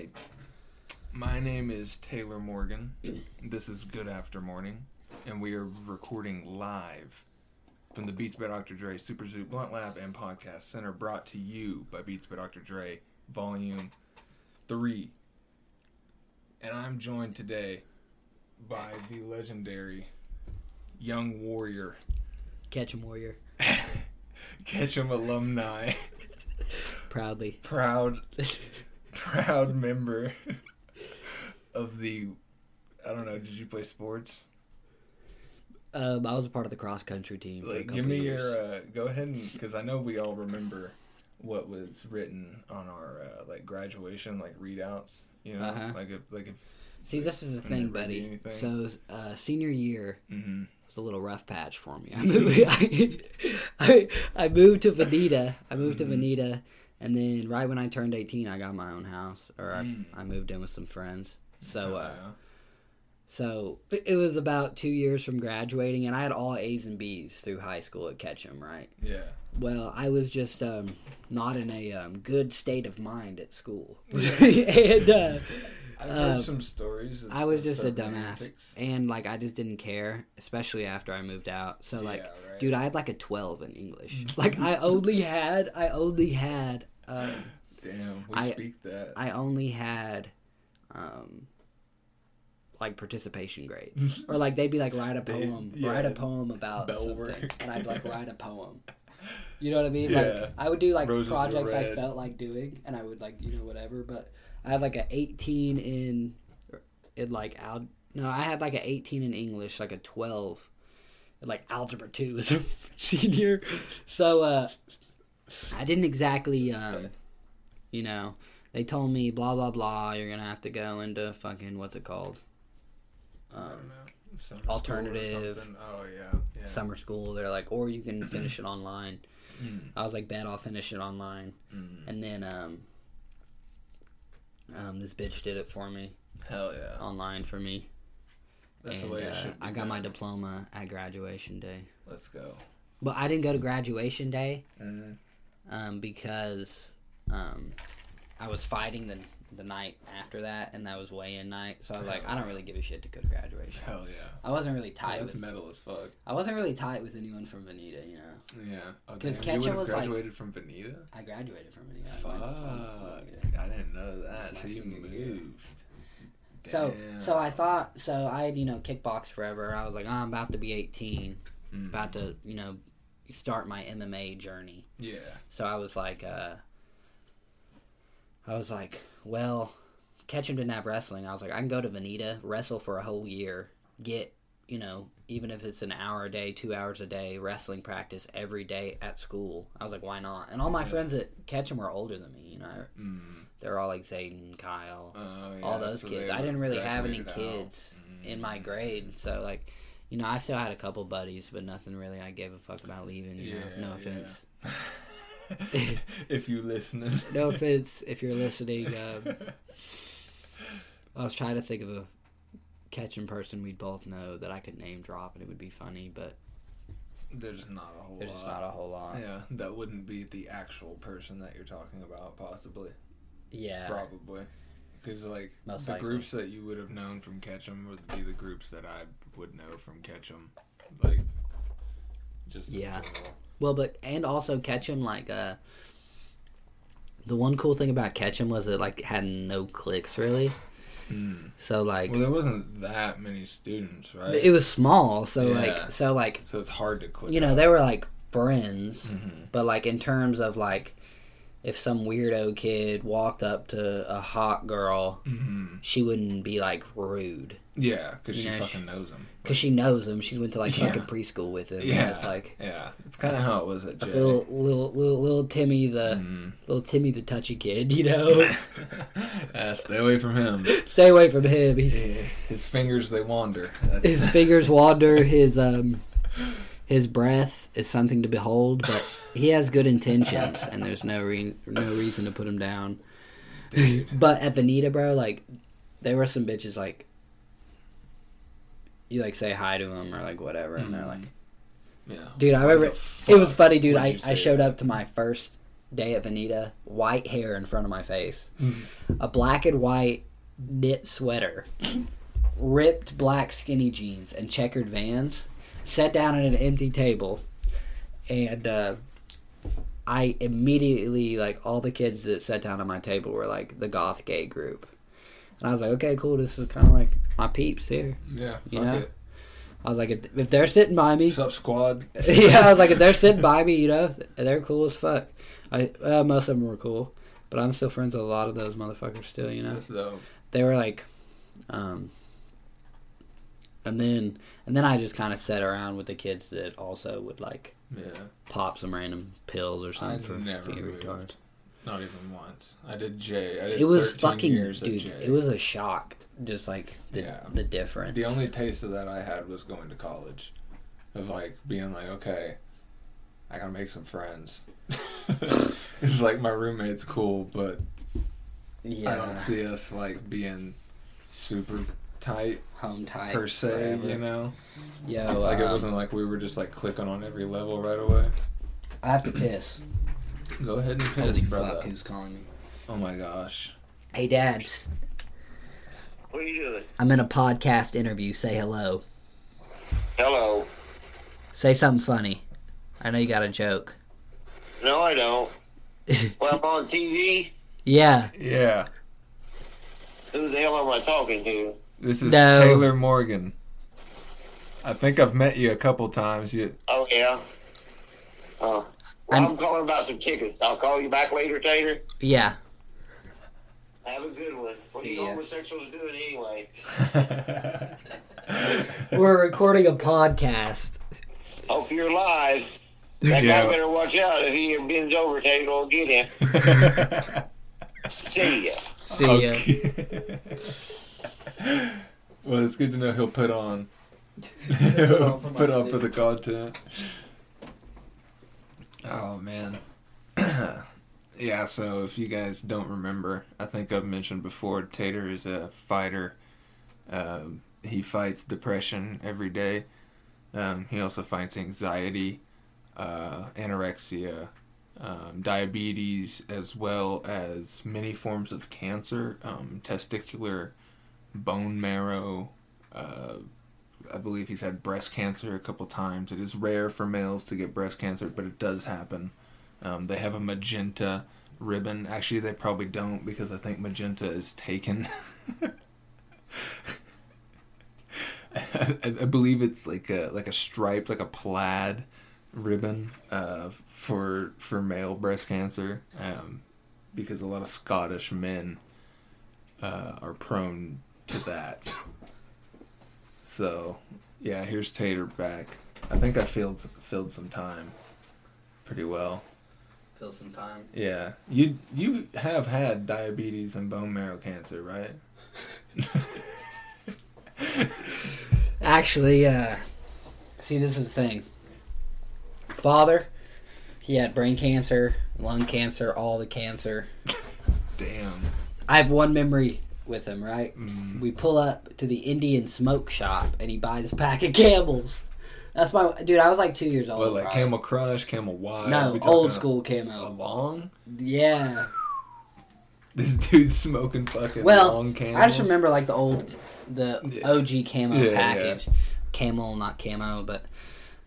right. My name is Taylor Morgan. This is Good After Morning, and we are recording live from the Beats by Dr. Dre Super Zoo Blunt Lab and Podcast Center, brought to you by Beats by Dr. Dre, Volume 3. And I'm joined today by the legendary Young Warrior, Ketchum Warrior. Ketchum alumni, Proudly. proud, proud member of the. I don't know. Did you play sports? Um, I was a part of the cross country team. Like, give me years. your. Uh, go ahead and because I know we all remember what was written on our uh, like graduation like readouts. You know, Uh-huh. like if like if. See, this is the thing, buddy. So, uh, senior year hmm was a little rough patch for me. I moved, I, I moved to Veneta. I moved Mhm. to Veneta, and then right when I turned 18, I got my own house, or I, Mm. I moved in with some friends. So, uh, so it was about two years from graduating, and I had all A's and B's through high school at Ketchum, right? yeah. Well, I was just um, not in a um, good state of mind at school, and uh, I've heard uh, some stories. I was just a dumbass, antics. and like I just didn't care, especially after I moved out. So like, Yeah, right. dude, I had like a twelve in English. like I only had, I only had, um, Damn, we I- speak that. I only had, um, like participation grades, or like they'd be like write a They- poem, yeah, write a poem about something, work. and I'd like write a poem. You know what I mean? Yeah. Like I would do like Roses projects I felt like doing, and I would like you know whatever. But I had like a 18 in, in like al. No, I had like a 18 in English, like a 12, in, like algebra two as a senior. So uh, I didn't exactly, um, you know, they told me blah blah blah. You're gonna have to go into fucking what's it called? Um, know. Summer school or alternative. Oh yeah. yeah. summer school. They're like, or you can finish it online. Mm, I was like, bet I'll finish it online. mm. And then um, um, this bitch did it for me Hell yeah. online for me. That's and the way it uh, should be. I got my diploma at graduation day. Let's go. But I didn't go to graduation day Mm. Um, because um, I was fighting the the night after that, and that was weigh-in night. So I was like, I don't really give a shit to go to graduation. Hell yeah. I wasn't really Yeah, tight that's with metal as fuck. I wasn't really tight with anyone from Veneta, you know. Yeah. Oh, 'Cause damn, Ketchum you would have was, like- graduated from Veneta. I graduated from Veneta. I Fuck. I didn't know that. So you moved. year. So Damn. so I thought so I had you know kickbox forever. I was like oh, I'm about to be 18, Mm. about to you know start my MMA journey. Yeah. So I was like uh I was like well Ketchum didn't have wrestling. I was like I can go to Veneta wrestle for a whole year, get you know even if it's an hour a day, two hours a day wrestling practice every day at school. I was like why not? And all my Yeah. friends at Ketchum were older than me. You know Mm. They're all like Zayden, Kyle, Oh, yeah. all those so kids. I didn't really have any out. kids in my grade, so like, you know, I still had a couple buddies, but nothing really I gave a fuck about leaving. You know, Yeah, no yeah. offense, if you listening. no offense if you're listening. Um, I was trying to think of a Ketchum person we'd both know that I could name drop and it would be funny, but There's not a whole there's lot. not a whole lot. Yeah, that wouldn't be the actual person that you're talking about, possibly. Yeah, Probably. Because, like, Most the likely. groups that you would have known from Ketchum would be the groups that I would know from Ketchum. Like, just Yeah. general. Well, but and also Ketchum, like uh, the one cool thing about Ketchum was it like had no clicks really. Mm. So like Well, there wasn't that many students, right? it was small, so Yeah. like so like so it's hard to click. you know up. they were like friends, Mhm. but like in terms of like if some weirdo kid walked up to a hot girl, Mhm. she wouldn't be like rude Yeah, because she know, fucking knows him. because she knows him. She went to like Yeah. fucking preschool with him. Yeah, it's like yeah, it's kind of how it was at Jay. feel little little little Timmy the Mhm. little Timmy the touchy kid, you know. stay away from him. Stay away from him. He's His fingers they wander. That's- his fingers wander. His um his breath is something to behold, but he has good intentions, and there's no re- no reason to put him down. but at Veneta, bro, like there were some bitches like you like say hi to them or like whatever, and they're like, yeah. dude, I remember it was funny, dude. I I showed that? up to my first day at Veneta, white hair in front of my face, a black and white knit sweater, ripped black skinny jeans, and checkered vans. Sat down at an empty table, and uh, I immediately like all the kids that sat down at my table were like the goth gay group, and I was like, okay, cool. This is kind of like my peeps here. Yeah. You know? it. I was like, if, they're sitting by me, up, squad? yeah, I was like, if they're sitting by me, you know, they're cool as fuck. I uh, most of them were cool, but I'm still friends with a lot of those motherfuckers still. You know, That's dope. they were like, um, and then and then I just kind of sat around with the kids that also would like Yeah. pop some random pills or something I for never being moved. retarded. Not even once. I did J. I did It was fucking dude. It was a shock, just like the Yeah. the difference. The only taste of that I had was going to college, of like being like, okay, I gotta make some friends. it's like my roommate's cool, but yeah, I don't see us like being super tight home tight per se. forever. You know, Yo, like it um, wasn't like we were just like clicking on every level right away. I have to piss. Go ahead and Holy piss, fuck, brother. who's calling me? Oh my gosh. Hey, dads. What are you doing? I'm in a podcast interview. Say hello. Hello. Say something funny. I know you got a joke. No, I don't. Well, I'm on TV. yeah. Yeah. Who the hell am I talking to? This is No. Taylor Morgan. I think I've met you a couple times. You Oh, yeah. Oh. Well, I'm- I'm, calling about some tickets. I'll call you back later, Taylor. Yeah. Have a good one. What are See you ya. homosexuals doing anyway? We're recording a podcast. Hope you're live. That Yeah. guy better watch out. If he bends over, Tater will get him. See ya. See ya. Okay. well, it's good to know he'll put on. Put on for put on for the content. Oh man. yeah, so if you guys don't remember, I think I've mentioned before, Tater is a fighter. Um, he fights depression every day. Um, he also fights anxiety, uh, anorexia, um, diabetes, as well as many forms of cancer, um, testicular, bone marrow. Uh, I believe he's had breast cancer a couple times. It is rare for males to get breast cancer, but it does happen. Um, they have a magenta ribbon. Actually, they probably don't because I think magenta is taken. I, I believe it's like a like a stripe, like a plaid ribbon uh, for for male breast cancer, um, because a lot of Scottish men uh, are prone to that. So, yeah, here's Tater back. I think I filled filled some time pretty well. Fill some time. Yeah, you you have had diabetes and bone marrow cancer, right? Actually, uh, see, this is the thing. Father, he had brain cancer, lung cancer, all the cancer. Damn. I have one memory with him, right? Mm. We pull up to the Indian smoke shop and he buys a pack of camels. That's my dude. I was like two years old. What, like probably. Camel Crush, Camel Wild? No, old school A camo. long? Yeah. This dude's smoking fucking Well, long camels. I just remember like the old, the Yeah. OG camo Yeah, yeah. package, camel, not camo, but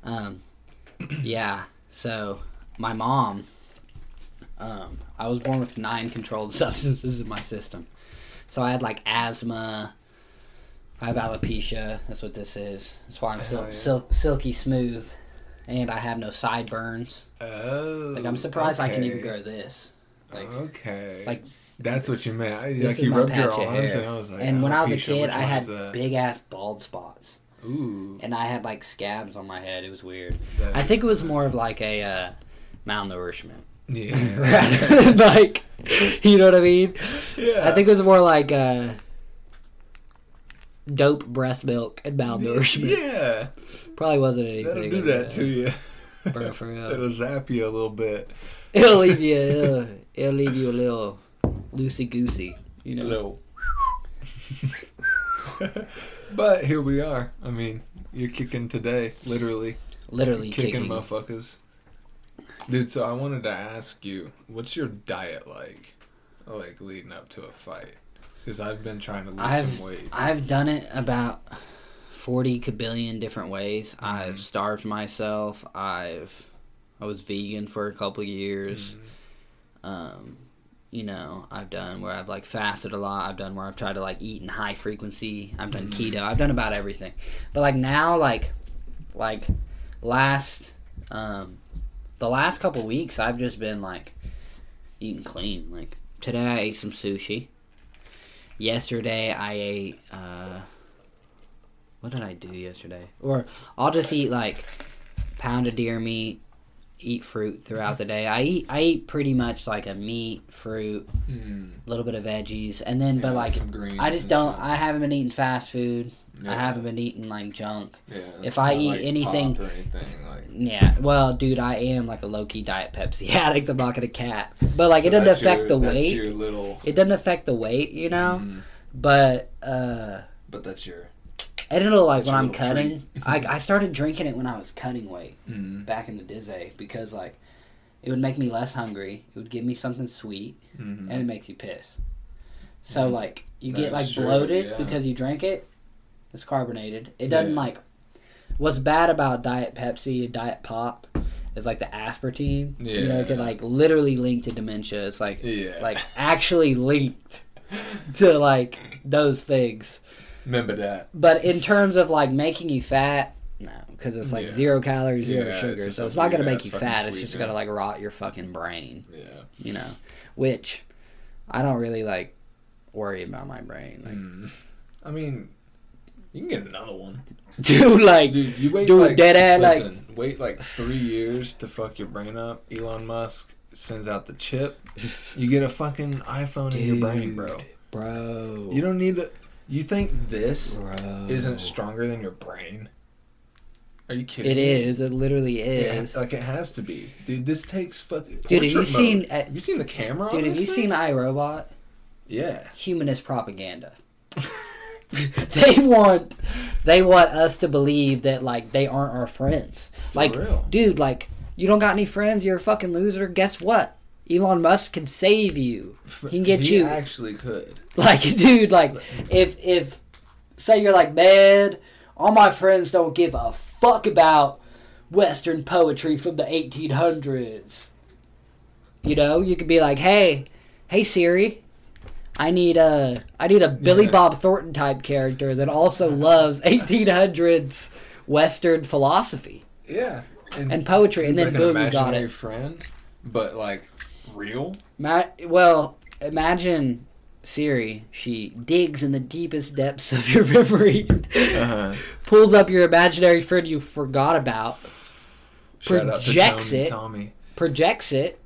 um, yeah. So my mom, um, I was born with nine controlled substances in my system, so I had like asthma. I have alopecia. That's what this is. That's why I'm sil- yeah. sil- silky smooth, and I have no sideburns. Oh. Like I'm surprised I can even grow this. Like, okay. like That's what you meant. I, like you rubbed your arms and I was like, and when I was a kid, I had big ass bald spots, Ooh. and I had like scabs on my head. It was weird. that I think it was more of like a uh, malnourishment, Yeah. like, you know what I mean? yeah. I think it was more like uh, dope breast milk and malnourishment. Yeah. Probably wasn't anything. That'll do that to you. Bro, for real. It'll zap you a little bit. It'll leave you. It'll, it'll leave you a little loosey goosey. You know. Little. but here we are. I mean, you're kicking today, literally Literally kicking, kicking. motherfuckers. Dude, so I wanted to ask you, what's your diet like, like leading up to a fight? Because I've been trying to lose I've some weight. I've done it about forty kabillion different ways. Mm-hmm. I've starved myself. I've I was vegan for a couple years. Mm-hmm. Um, you know, I've done where I've like fasted a lot. I've done where I've tried to like eat in high frequency. I've done Mhm. keto. I've done about everything. But like now, like like last um the last couple weeks, I've just been like eating clean. Like today, I ate some sushi. Yesterday, I ate. uh What did I do yesterday? Or I'll just eat like pound of deer meat, eat fruit throughout the day. I eat I eat pretty much like a meat, fruit, Mm. little bit of veggies, and then but like I just don't. shit. I haven't been eating fast food. I haven't been eating like junk. Yeah. if I eat like anything- anything like. Yeah, well, dude, I am like a low key diet Pepsi addict. I'm not gonna cap, but like it So doesn't affect your- the weight. Little. It doesn't affect the weight, you know. Mm. But uh, But that's your. and it'll like when I'm cutting. I I started drinking it when I was cutting weight Mm. back in the Dizzy because like it would make me less hungry. It would give me something sweet, Mm. and it makes you piss. So Mhm. like you get like true, bloated yeah. because you drank it. It's carbonated. It doesn't Yeah. like. What's bad about Diet Pepsi and Diet Pop is like the aspartame. Yeah. You know, it can like literally link to dementia. It's like Yeah. like actually linked to like those things. Remember that. But in terms of like making you fat, no, because it's like Yeah. zero calories, zero Yeah, sugar. just So it's not gonna make you fat. It's just gonna like rot your fucking brain. Yeah. You know, which I don't really like worry about my brain. Like, Mm. I mean, you can get another one. dude, like Dude, you wait Dude, like dead ass, like- wait like three years to fuck your brain up. Elon Musk sends out the chip. You get a fucking iPhone in your brain, bro. bro, You don't need to. You think this bro, isn't stronger than your brain? Are you kidding? It me? is. It literally Yeah, is. like it has to be, dude. This takes fucking. Dude, have you portrait seen- uh, have you seen the camera? Dude, on have you this seen thing? iRobot? Yeah. Humanist propaganda. they want they want us to believe that like they aren't our friends. For like, real. dude, like you don't got any friends. You're a fucking loser. Guess what? Elon Musk can save you. He can get He you. actually could. Like, dude, like if if say you're like, man, all my friends don't give a fuck about Western poetry from the 1800s. You know, you could be like, hey, hey Siri, I need a I need a Billy Yeah. Bob Thornton type character that also loves 1800s Western philosophy Yeah. and poetry, and then like boom, an you got it. friend, but like real. Ma- well, imagine Siri. She digs in the deepest depths of your memory, Uh-huh. pulls up your imaginary friend you forgot about, Shout Projects Tony, it. Tommy. projects it,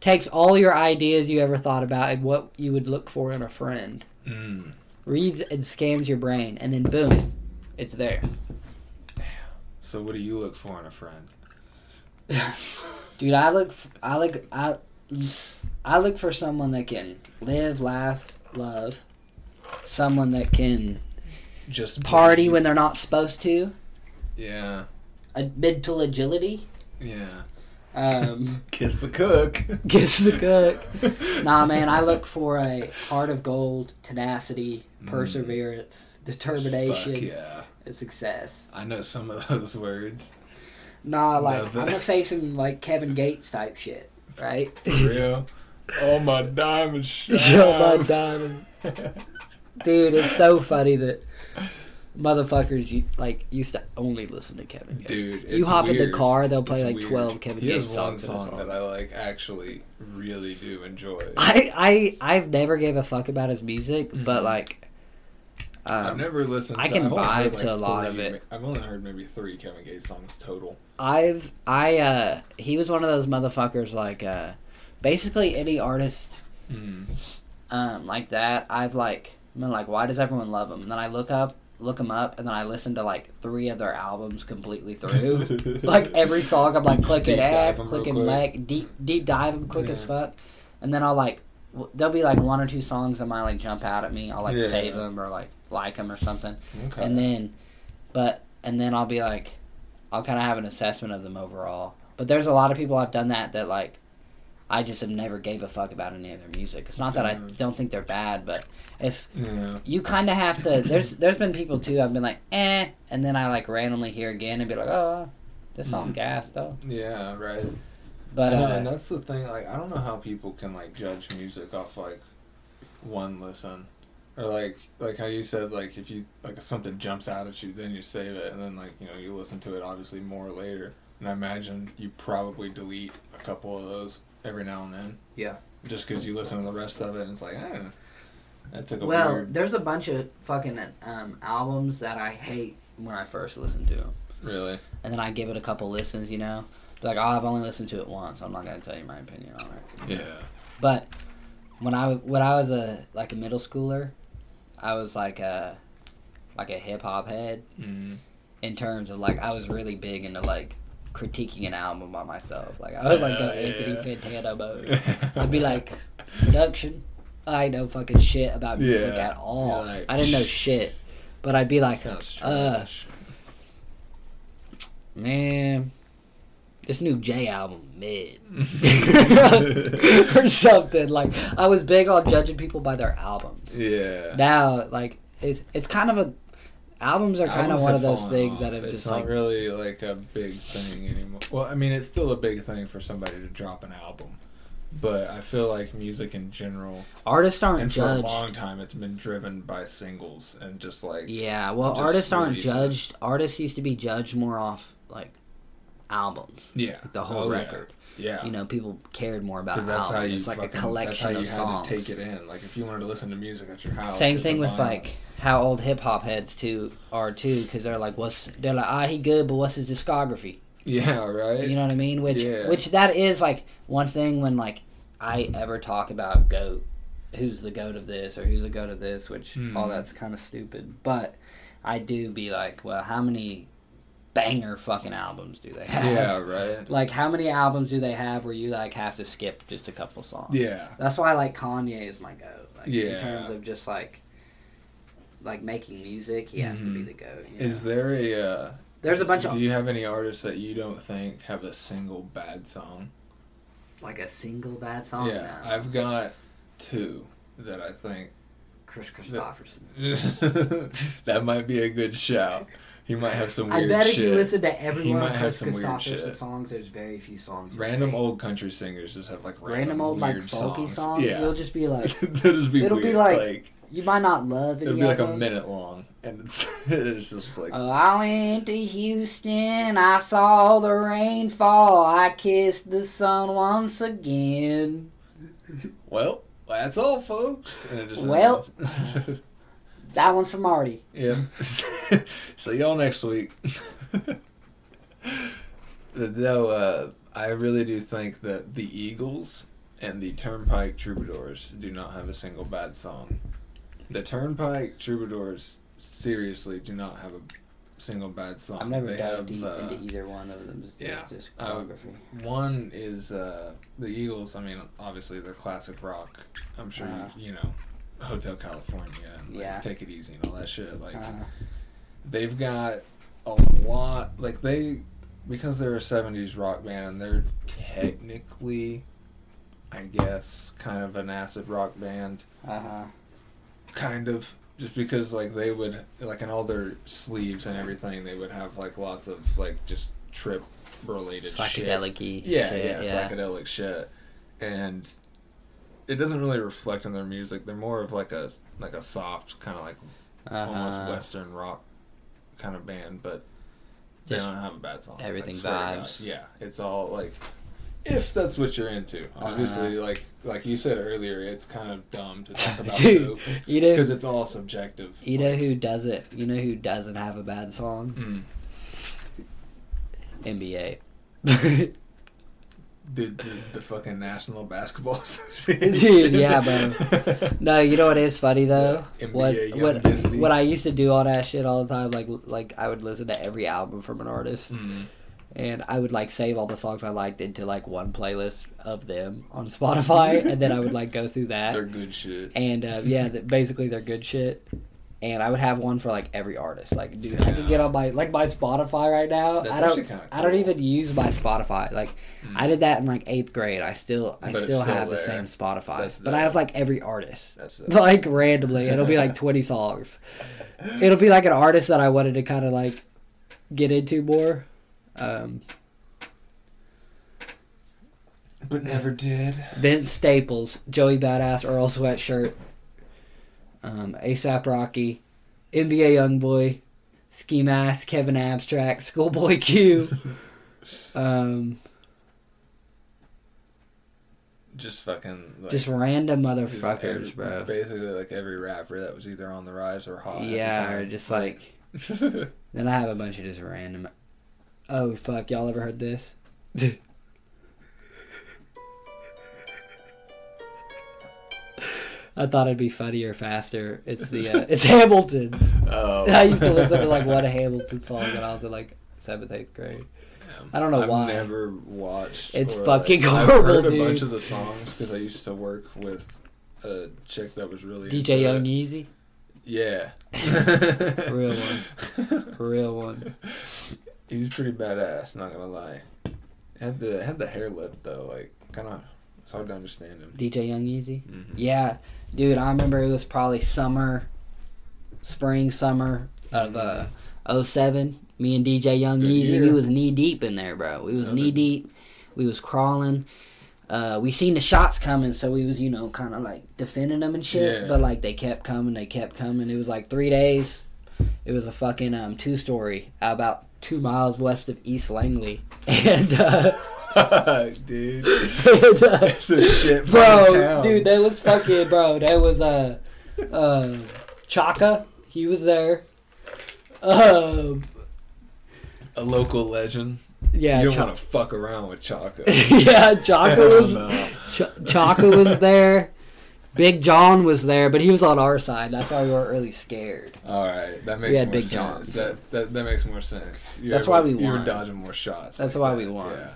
takes all your ideas you ever thought about and what you would look for in a friend, Mm. reads and scans your brain, and then boom, it's there. Damn. So what do you look for in a friend? Dude, I look, I look, I, I look for someone that can live, laugh, love, someone that can Just party breathe. when they're not supposed to. Yeah. A mental agility. Yeah. Um, Kiss the cook. Kiss the cook. nah, man, I look for a heart of gold, tenacity, perseverance, determination, Mm. Fuck yeah. and success. I know some of those words. Nah, like I'm gonna say some like Kevin Gates type shit, right? For real. oh my diamond shine. Show my diamond. Dude, it's so funny that motherfuckers you, like used to only listen to Kevin Gates. Dude, you hop in the car, they'll play It's like weird. twelve Kevin he Gates has one songs. song song. that I like actually really do enjoy. I I I've never gave a fuck about his music, but Mhm. like, I've um, never listened. I to, can I've only heard, vibe to a lot of it. I've only heard maybe three Kevin Gates songs total. I've I uh he was one of those motherfuckers like uh basically any artist Mm. um like that I've like been like why does everyone love him and then I look up look them up and then I listen to like three of their albums completely through. Like every song I'm like clicking Deep dive add 'em real clicking like deep deep dive them quick as fuck. And then I'll like there'll be like one or two songs that might like jump out at me. I'll like Yeah. save them or like like them or something. Okay. and then but and then I'll be like I'll kind of have an assessment of them overall. But there's a lot of people I've done that that like I just have never gave a fuck about any of their music. It's not that I Mm. don't think they're bad, but if Yeah. you kind of have to, there's there's been people too. I've been like, eh, and then I like randomly hear again and be like, oh, this song Mhm. gas though. Yeah, right. But and, uh, and that's the thing. Like, I don't know how people can like judge music off like one listen, or like like how you said like if you like if something jumps out at you, then you save it, and then like you know you listen to it obviously more later. And I imagine you probably delete a couple of those every now and then. Yeah. Just because you listen to the rest of it, and it's like, eh, that took a well, weird. there's a bunch of fucking um, albums that I hate when I first listen to them, Really. and then I give it a couple listens. You know, like, oh, I've only listened to it once. I'm not gonna tell you my opinion on it. Yeah. But when I when I was a like a middle schooler, I was like a like a hip hop head Mm. in terms of like I was really big into like critiquing an album by myself. Like I was like the Anthony. Fantano mode. I'd be like production. I know fucking shit about music at all. Like, I didn't know shit, but I'd be like, uh, man, this new J album mid or something. Like I was big on judging people by their albums. yeah. Now, like it's it's kind of a albums are kind of one of those things off. that have it's just not like really like a big thing anymore. Well, I mean, it's still a big thing for somebody to drop an album, but I feel like music in general, artists aren't and for a long time, it's been driven by singles and just like Yeah, well, artists aren't judged. Artists used to be judged more off like albums, yeah, the whole Oh, record. Yeah, Yeah, you know, people cared more about an that's album. how you it's like fucking, a collection that's how of you songs. had to take it in. Like if you wanted to listen to music at your house, Same thing with vinyl. like how old hip hop heads too are too, because they're like, what's they're like, ah, he good, but what's his discography? yeah, right. You know what I mean? Which Yeah. which that is like one thing when like I ever talk about goat, who's the goat of this or who's the goat of this, which all Mhm. that's kind of stupid. But I do be like, well, how many banger fucking albums do they have? yeah, right. Like how many albums do they have where you like have to skip just a couple songs? Yeah, That's why like Kanye is my goat. Like Yeah. in terms of just like like making music, he has to be Mhm. the goat. you is know? there a? Uh, There's a bunch of Do you have any artists that you don't think have a single bad song? like a single bad song. yeah, No. I've got two that I think Kris Kristofferson. that might be a good shout. He might have some I weird bet if shit. you listen to every He one might of Kris some weird shit. songs, there's very few songs. random old country singers just have like random, random old like weird folky songs. songs. Yeah, You'll just be like, just be It'll be like- like you might not love it. It'll be like a minute long, and it's, it's just like Oh, I went to Houston. I saw the rain fall. I kissed the sun once again. well, that's all, folks. And it just Well. That one's for Marty. Yeah. See y'all next week. Though uh, I really do think that the Eagles and the Turnpike Troubadours do not have a single bad song. The Turnpike Troubadours seriously do not have a single bad song. I've never They have, deep uh, into either one of them's yeah. discography. One is uh, the Eagles. I mean, obviously they're classic rock. I'm sure Uh-huh. you, you know Hotel California and like, Yeah. Take It Easy and all that shit. Like Uh, they've got a lot. Like they because they're a '70s rock band. They're technically, I guess, kind of an acid rock band. uh-huh. Kind of. Just because like they would like in all their sleeves and everything, they would have like lots of like just trip related shit. Yeah, shit, yeah, yeah. psychedelic shit, and it doesn't really reflect in their music. They're more of like a like a soft kind of like almost Uh-huh. western rock kind of band, but they Just don't have a bad song. Everything God. vibes. Yeah, it's all like if that's what you're into. Obviously, Uh-huh. like like you said earlier, it's kind of dumb to talk about Dude, you know, because it's all subjective. you know who does it? You know who doesn't have a bad song? mm, NBA. the, the the fucking national basketball association. Dude, yeah, bro. No, you know what is funny though? Yeah, NBA what what what I used to do all that shit all the time, like like I would listen to every album from an artist, Mm, and I would like save all the songs I liked into like one playlist of them on Spotify, and then I would like go through that, they're good shit. and uh, yeah, basically they're good shit. And I would have one for like every artist. Like, dude, I could get on my like my Spotify right now. That's I don't. kinda I don't even use my Spotify. Like, Mm. I did that in like eighth grade. I still, I But still have the same Spotify, That's but I have like every artist. That's Like randomly, it'll be like twenty songs. It'll be like an artist that I wanted to kind of like get into more. Um, but never did. Vince Staples, Joey Badass, Earl Sweatshirt, um, ASAP Rocky, NBA Youngboy, Ski Mask, Kevin Abstract, Schoolboy Q. um, Just fucking. Like, just random just motherfuckers, every- bro. Basically, like every rapper that was either on the rise or hot. at the Yeah, or just like. Then I have a bunch of just random. Oh fuck! Y'all ever heard this? I thought it'd be funnier, faster. It's the uh, it's Hamilton. oh. I used to listen to like one Hamilton song when I was in like seventh, eighth grade. I don't know why. I've never watched. It's or, fucking like, horrible, I've heard a bunch of the songs because I used to work with a chick that was really DJ Young. Yeezy, Yeah. real one, real one. He was pretty badass. Not gonna lie. Had the had the hair lip though, like kind of. It's hard to understand him. DJ Young Yeezy. Mhm. Yeah, dude, I remember it was probably summer, spring, summer of uh 07. Me and DJ Young Good Yeezy, we was knee deep in there, bro. We was was knee deep. We was crawling. Uh, we seen the shots coming, so we was you know kind of like defending them and shit. Yeah. But like they kept coming, they kept coming. It was like three days. It was a fucking um two story about two miles west of East Langley, and. uh dude. and, uh, shit bro, dude, that was fucking bro. That was uh, uh, Chaka. He was there. Um, a local legend. yeah, you don't Cha- want to fuck around with Chaka. yeah, Chaka was no. Ch- Chaka was there. Big John was there, but he was on our side. That's why we weren't really scared. All right, that makes We had more Big sense. Johns. That, that that makes more sense. You That's were- why we You were dodging more shots. That's like why that, we won. Yeah.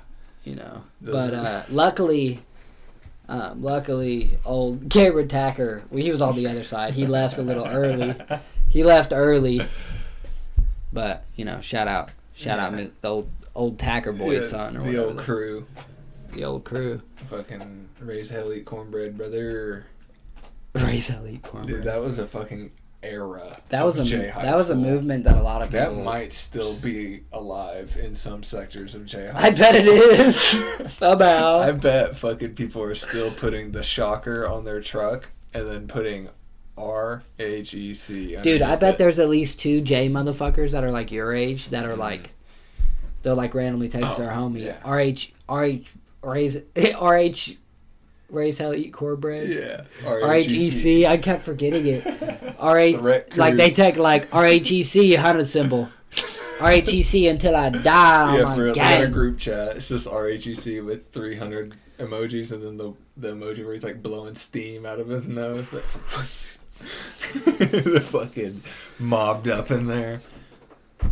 You know, but uh, luckily, um, luckily, old Cameron Tacker, well, he was on the other side. He left a little early. He left early, but you know, shout out, shout out Yeah. to the old old Tacker boy's Yeah, son or the whatever. old crew, the old crew. fucking raise hell eat cornbread, brother. Raise hell eat cornbread. Dude, that was a fucking era. that was a J High that was a School. movement that a lot of people. That might still be alive in some sectors of J High. I bet it is somehow. I bet fucking people are still putting the shocker on their truck and then putting R H E C. Dude, I bet there's at least two J motherfuckers that are like your age that are mm-hmm. like, they'll like randomly text Oh, their homie yeah. RH RH raise Raise hell eat cornbread Yeah. RHEC. I kept forgetting it. RH like they take like RHEC hundred symbol. RHEC until I die. Oh yeah, I'm for we had a group chat. It's just RHEC with 300 emojis, and then the the emoji where he's like blowing steam out of his nose. Like, the fucking mobbed up in there,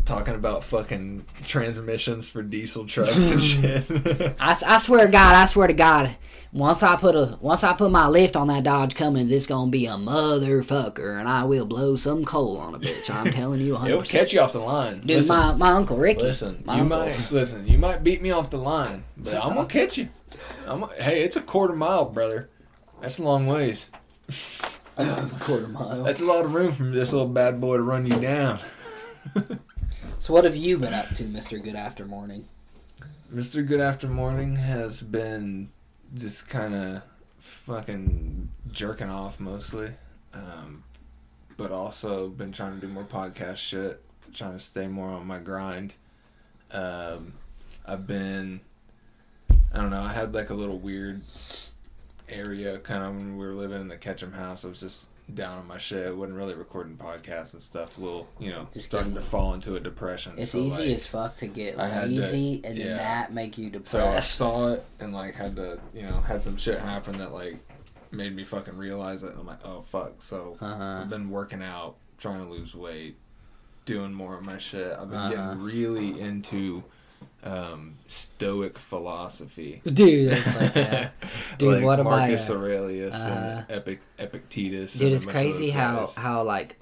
talking about fucking transmissions for diesel trucks and shit. I swear to God, I swear to God, once I put a once I put my lift on that Dodge Cummins, it's gonna be a motherfucker, and I will blow some coal on a bitch. I'm telling you, 100. It'll catch you off the line. Dude, listen, my, my uncle Ricky. listen. You uncle. might listen. You might beat me off the line, but I'm gonna catch you. I'm, hey, it's a quarter mile, brother. That's a long ways. quarter mile. That's a lot of room for this little bad boy to run you down. So what have you been up to, Mister Good After Morning? Mr. Good After Morning has been just kind of fucking jerking off mostly, um, but also been trying to do more podcast shit, trying to stay more on my grind. Um, I've been, I don't know, I had like a little weird area kind of when we were living in the Ketchum house. I was just down on my shit. I wasn't really recording podcasts and stuff. A little, you know, Just starting to fall into a depression. It's So, easy like, as fuck to get I had to- lazy, and then yeah. that make you depressed. So I saw it and like had to, you know, had some shit happen that like made me fucking realize it. And I'm like, oh fuck. So Uh-huh. I've been working out, trying to lose weight, doing more of my shit. I've been Uh-huh. getting really into um, Stoic philosophy. Dude, like that. Dude, like what am I, Marcus uh, Aurelius uh, and Epic Epictetus. Dude, it's crazy how guys. how like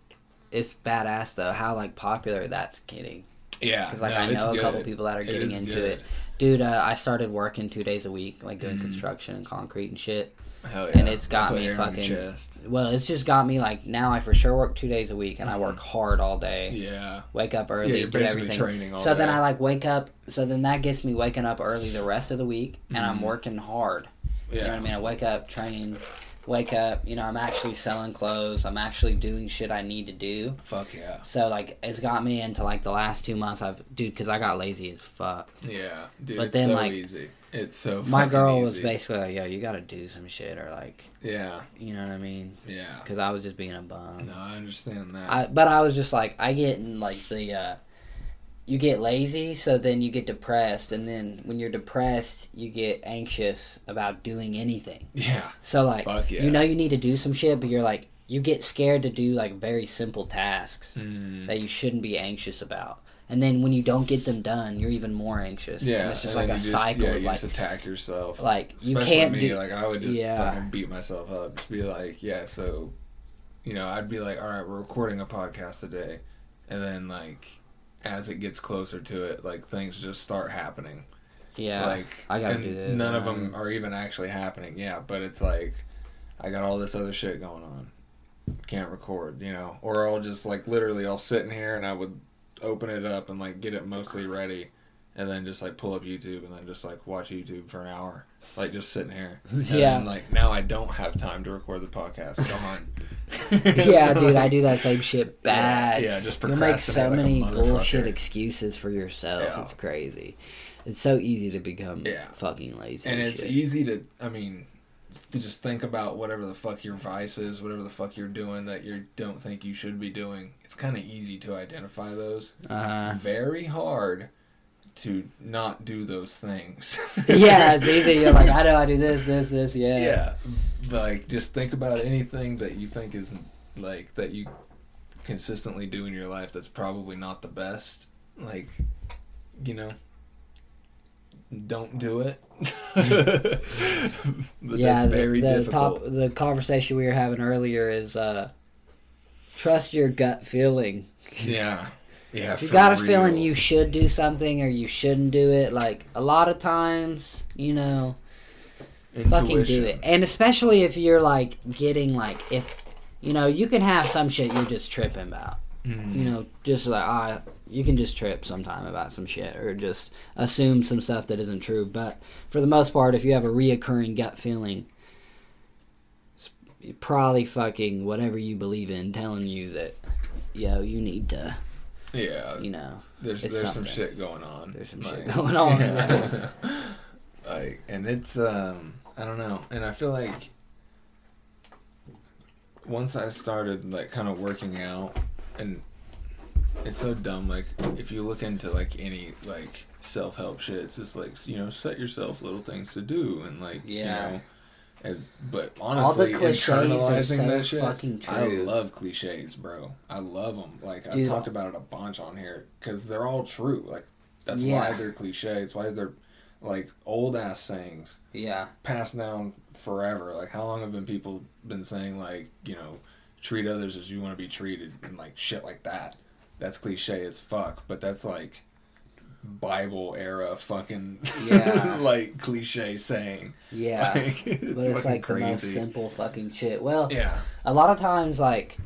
it's badass though how like popular that's getting. Yeah, Because like no, I know a couple people that are getting into good. it. Dude, uh, I started working two days a week, like doing Mhm. construction and concrete and shit. Hell and it's got me hair on your fucking-. Well, it's just got me like now I for sure work two days a week and I work hard all day. Yeah, Wake up yeah, early, you're do everything. training all So then. I like wake up. So then that gets me waking up early the rest of the week, and I'm Mhm. working hard. yeah. You know what I mean? I wake up, train, wake up. You know, I'm actually selling clothes. I'm actually doing shit I need to do. Fuck yeah, So like, it's got me into like the last two months. I've dude, because I got lazy as fuck. yeah, dude. But it's then, so like, easy. It's so. My girl was basically like, "Yo, you got to do some shit," or like, Yeah, you know what I mean? yeah. Because I was just being a bum. No, I understand that. I, but I was just like, I get in like the, uh, you get lazy, so then you get depressed, and then when you're depressed, you get anxious about doing anything. yeah, So like, yeah. you know, you need to do some shit, but you're like, you get scared to do like very simple tasks Mm. that you shouldn't be anxious about, and then when you don't get them done, you're even more anxious. yeah. and it's just and like a you cycle Yeah, of you like, just attack yourself. like you Especially can't me, do. like I would just Yeah. fucking beat myself up. Just be like, yeah, so you know, I'd be like, all right, we're recording a podcast today, and then like as it gets closer to it, like things just start happening. yeah, like I gotta do this. None of them are even actually happening. Yeah, but it's like I got all this other shit going on. Can't record, you know, or I'll just like literally I'll sit in here and I would open it up and like get it mostly ready. And then just like pull up YouTube and then just like watch YouTube for an hour, like just sitting here. And Yeah. then, like now I don't have time to record the podcast. Darn. yeah, dude, I do that same shit bad. Yeah, just You'll make so like many bullshit excuses for yourself. Yeah. It's crazy. It's so easy to become Yeah. fucking lazy. and and it's shit. easy to i mean to just think about whatever the fuck your vice is whatever the fuck you're doing that you don't think you should be doing. It's kind of easy to identify those. Uh, very hard to not do those things. Yeah, it's easy. You're like, I know I do this, this, this. Yeah. yeah. Like just think about anything that you think is like that you consistently do in your life that's probably not the best. Like you know don't do it But yeah. that's The, very the top, the conversation we were having earlier is uh, trust your gut feeling. yeah yeah If you got a feeling you should do something or you shouldn't do it, like a lot of times, you know, fucking do it. And especially if you're like getting like if you know, you can have some shit you're just tripping about. Mhm. You know, just like ah, you can just trip sometime about some shit or just assume some stuff that isn't true. But for the most part, if you have a reoccurring gut feeling, it's probably fucking whatever you believe in telling you that, yo, you need to, yeah you know, there's there's some shit going on There's some Like- shit going on. yeah. like and it's um i don't know and i feel like once i started like kind of working out and it's so dumb like if you look into like any like self-help shit it's just like you know set yourself little things to do and like Yeah. you know and, but All the honestly, internalizing so that shit, I love cliches, bro. I love them. Like I've talked about it a bunch on here because they're all true. Like that's Yeah. why they're cliches. Why they're like old ass sayings yeah, passed down forever. Like how long have been people been saying like you know treat others as you want to be treated and like shit like that. That's cliche as fuck, but that's like Bible era fucking Yeah. like cliche saying. yeah. Like, it's but it's like the most simple fucking shit. Well, Yeah, a lot of times, like,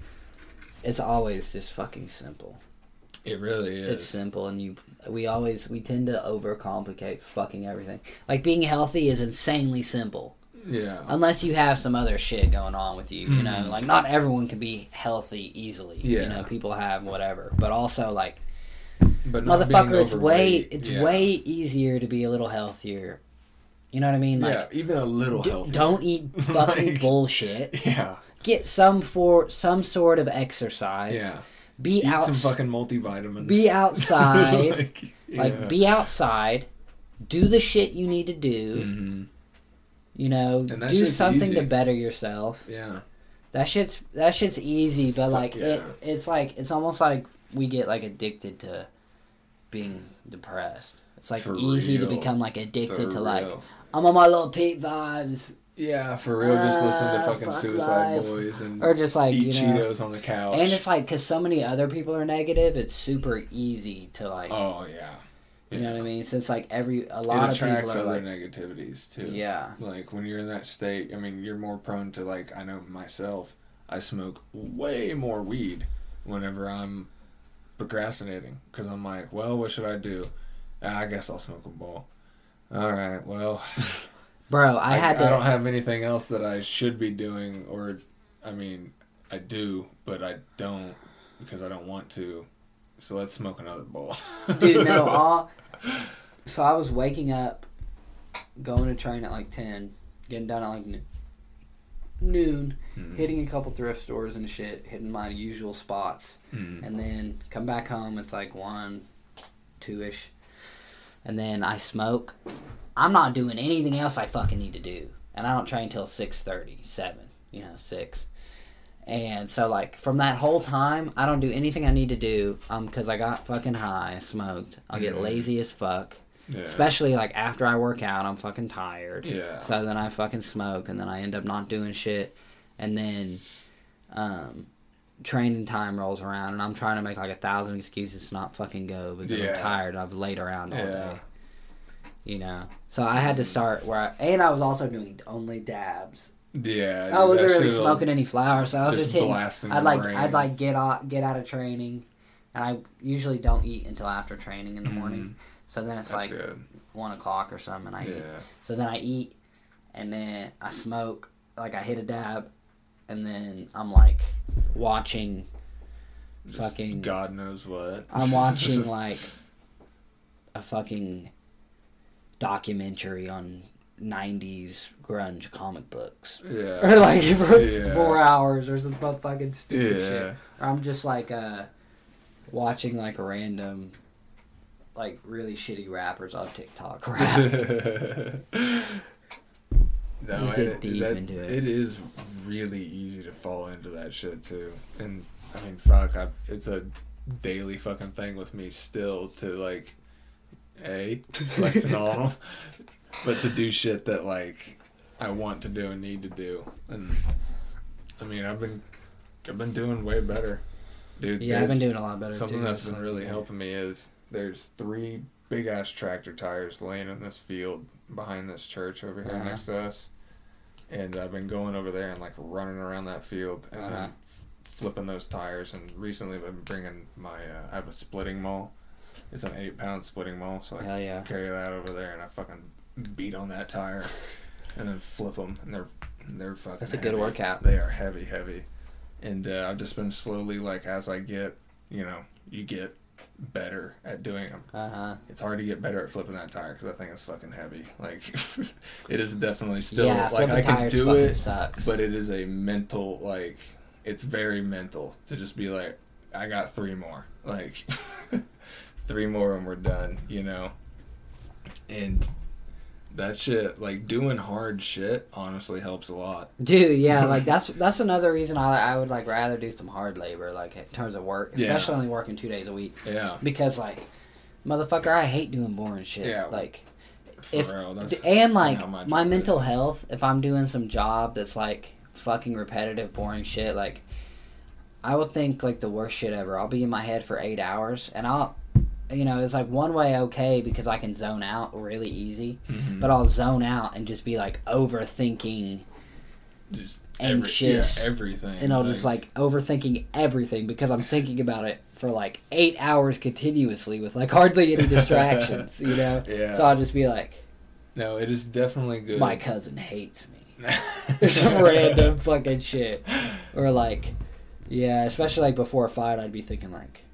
it's always just fucking simple. it really is. It's simple, and you we always we tend to overcomplicate fucking everything. Like being healthy is insanely simple, yeah, unless you have some other shit going on with you. You know, Mhm. like not everyone can be healthy easily. Yeah. You know, people have whatever, but also like but motherfucker, it's way it's yeah. way easier to be a little healthier. You know what I mean? Like, yeah, even a little d- healthier. don't eat fucking Like- bullshit. Yeah, Get some for some sort of exercise. yeah. Be Eat out. some fucking multivitamins. be outside. like, Like be outside, do the shit you need to do. Mhm. You know, do something easy. to better yourself. Yeah, That shit's that shit's easy, but Fuck like it, it's like it's almost like we get like addicted to being depressed. It's like For easy to become like addicted For to like real. I'm on my little Pete vibes. Yeah, for real. Just listen to Ah, fucking fuck Suicide life. Boys and or just like eat you know. Cheetos on the couch. And it's like, cause so many other people are negative, it's super easy to like, oh yeah, you know what I mean. So it's like every a It lot of attracts people are other like, negativities too. yeah, Like when you're in that state, I mean, you're more prone to like I know myself. I smoke way more weed whenever I'm procrastinating because I'm like, well, what should I do? Ah, I guess I'll smoke a ball. All right, well, bro. I, had to. I don't have anything else that I should be doing, or I mean, I do, but I don't because I don't want to. So let's smoke another bowl. Dude, no, all. So I was waking up, going to train at like ten, getting done at like n- noon, Mhm. hitting a couple thrift stores and shit, hitting my usual spots, Mhm. and then come back home. It's like one, two ish, and then I smoke. I'm not doing anything else I fucking need to do, and I don't train till six thirty, seven, you know, six. And so, like, from that whole time, I don't do anything I need to do um, because I got fucking high, smoked. I'll get lazy as fuck. Yeah. Especially, like, after I work out, I'm fucking tired. Yeah. So then I fucking smoke, and then I end up not doing shit. And then um, training time rolls around, and I'm trying to make, like, a thousand excuses to not fucking go because Yeah. I'm tired and I've laid around all Yeah. day. You know? So I had to start where I, and I was also doing only dabs. Yeah. I wasn't really smoking any flowers, so I was just hitting. I'd like brain. I'd like get out get out of training, and I usually don't eat until after training in the Mhm. morning. So then it's That's like good. one o'clock or something, and I eat. Yeah. So then I eat, and then I smoke. Like I hit a dab, and then I'm like watching. Just Fucking- God knows what. I'm watching like a fucking documentary on '90s grunge comic books. yeah. or like for Yeah. four hours or some fucking stupid Yeah. shit. Or I'm just like uh watching like random like really shitty rappers on TikTok rap. no, Just get deep that- into it. It is really easy to fall into that shit too. And I mean, fuck, I, it's a daily fucking thing with me still to like, a flexing on 'em, but to do shit that like I want to do and need to do. And I mean, I've been I've been doing way better, dude. yeah, I've been doing a lot better Something too. that's been like, really yeah. helping me is there's three big ass tractor tires laying in this field behind this church over here Uh-huh. next to us, and I've been going over there and like running around that field and Uh-huh. then f- flipping those tires. And recently, I've been bringing my uh, I have a splitting maul. It's an eight pound splitting maul, so I yeah. carry that over there and I fucking beat on that tire and then flip them and they're they're fucking. That's a good workout. They are heavy, heavy, and uh, I've just been slowly like as I get, you know, you get better at doing them. Uh huh. It's hard to get better at flipping that tire because that thing is fucking heavy. Like, it is definitely still yeah, like I can do it, sucks. but it is a mental like it's very mental to just be like I got three more like three more and we're done you know and that shit like doing hard shit honestly helps a lot Dude, yeah, like that's that's another reason I I would like rather do some hard labor, like in terms of work, Yeah. especially only working two days a week, yeah because like, motherfucker, I hate doing boring shit. Yeah. Like, for if real and like my my mental is. health, if I'm doing some job that's like fucking repetitive, boring shit, like, I will think like the worst shit ever. I'll be in my head for eight hours, and I'll. You know, it's like one way okay because I can zone out really easy, Mhm. but I'll zone out and just be like overthinking just anxious, every, yeah, everything and I'll just like overthinking everything because I'm thinking about it for like eight hours continuously with like hardly any distractions, you know. Yeah. So I'll just be like, no it is definitely good my cousin hates me, some random fucking shit, or like, yeah, especially like before a fight, I'd be thinking like,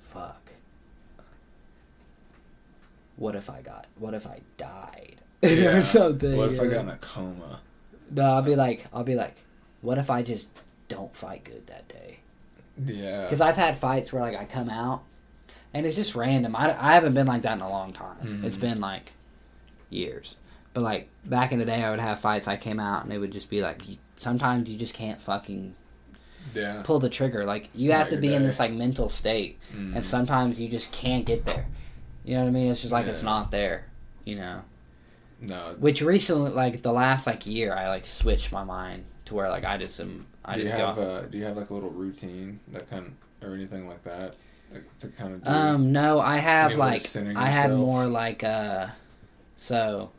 fuck. What if I got? What if I died? Yeah. or something. what if I got in a coma No, I'll be like, I'll be like, what if I just don't fight good that day? yeah Because I've had fights where like I come out, and it's just random. I, I haven't been like that in a long time. It's Mhm. been like years. But like back in the day, I would have fights. I came out, and it would just be like, sometimes you just can't fucking yeah pull the trigger. Like you It's have to be in this like mental state, Mhm. and sometimes you just can't get there. You know what I mean? It's just like it's not there. You know. No. Which recently, like the last like year, I like switched my mind to where like I just am. I do you just have go. uh, do you have like a little routine that kind of, or anything like that like, to kind of do? Um, no, I have Any way of like I had more like uh, so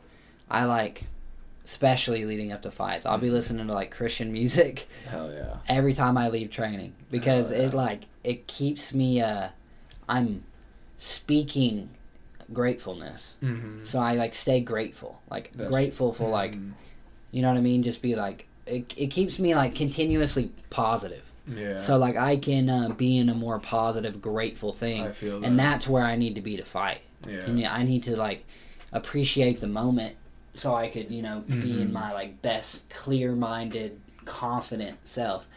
I like, especially leading up to fights. I'll be listening to like Christian music Hell yeah. every time I leave training because yeah. it like it keeps me uh, I'm speaking gratefulness. Mm-hmm. So I like stay grateful, like That's- grateful for like Mm-hmm. you know what I mean. Just be like it. It keeps me like continuously positive. Yeah. So like I can uh, be in a more positive, grateful thing, I that. and that's where I need to be to fight. yeah. And yeah, I need to like appreciate the moment so I could you know be in Mhm. my like best, clear-minded, confident self.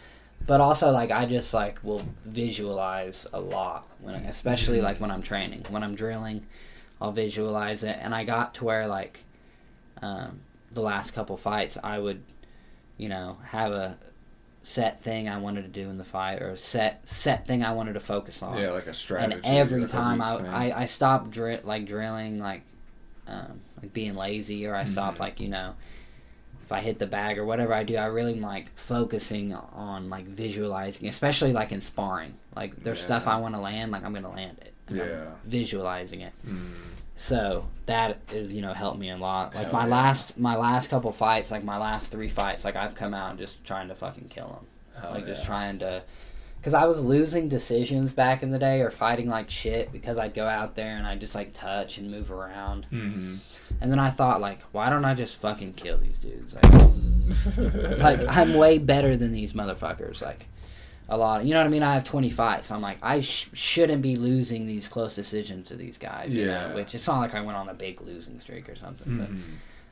But also like I just like will visualize a lot when, I, especially Mhm. like when I'm training, when I'm drilling, I'll visualize it. And I got to where like um, the last couple fights, I would you know have a set thing I wanted to do in the fight or a set set thing I wanted to focus on yeah, like a strategy. and every time I. I I stopped dri- like drilling like um, like being lazy or I stopped Mhm. like you know if I hit the bag or whatever I do I really am like focusing on like visualizing especially like in sparring like there's stuff I want to land like I'm gonna land it Yeah. visualizing it Mm. so that is you know helped me a lot like Hell my yeah. last my last couple fights like my last three fights like I've come out just trying to fucking kill them Hell like just trying to because i was losing decisions back in the day or fighting like shit because i'd go out there and i'd just like touch and move around Mhm. and then i thought like why don't i just fucking kill these dudes like, like i'm way better than these motherfuckers like a lot you know what i mean i have 20 fights i'm like i sh- shouldn't be losing these close decisions to these guys you Yeah. know which it's not like i went on a big losing streak or something but Mhm.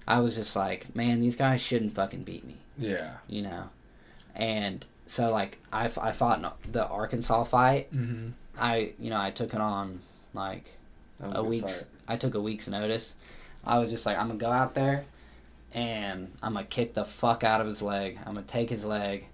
i was just like man these guys shouldn't fucking beat me Yeah. you know. And so like I, f- I fought in the Arkansas fight. Mm-hmm. I you know I took it on like a week's. I took a week's notice. I was just like I'm gonna go out there, and I'm gonna kick the fuck out of his leg. I'm gonna take his leg.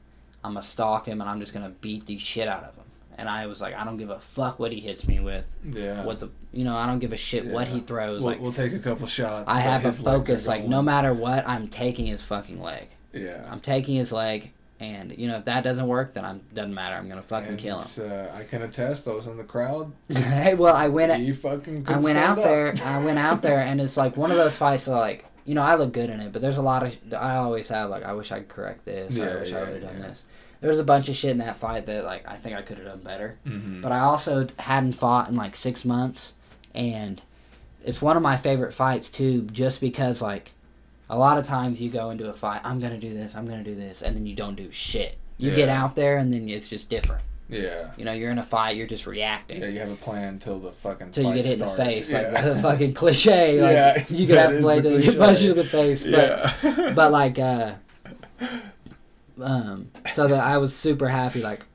I'm gonna stalk him, and I'm just gonna beat the shit out of him. And I was like, I don't give a fuck what he hits me with. Yeah. What the you know I don't give a shit what he throws. We'll, like we'll take a couple shots. I have a his legs are focus. Like no matter what, I'm taking his fucking leg. Yeah. I'm taking his leg, and you know if that doesn't work, then I'm doesn't matter. I'm gonna fucking And kill him. Uh, I can attest. I was in the crowd. hey, well, I went. you fucking. I went out up. there. I went out there, and it's like one of those fights. Like you know, I look good in it, but there's a lot of. I always have like, I wish I could correct this. or I Yeah, wish I would have done yeah. this. There was a bunch of shit in that fight that like I think I could have done better. Mhm. But I also hadn't fought in like six months, and it's one of my favorite fights too, just because like a lot of times you go into a fight, I'm gonna do this, I'm gonna do this, and then you don't do shit. You get out there, and then it's just different. Yeah. You know, you're in a fight, you're just reacting. Yeah, you have a plan until the fucking Till you get hit starts. in the face, yeah. like the fucking cliche. Like Yeah, you could have to play till you get punched in the face, but yeah. but like uh um so that I was super happy like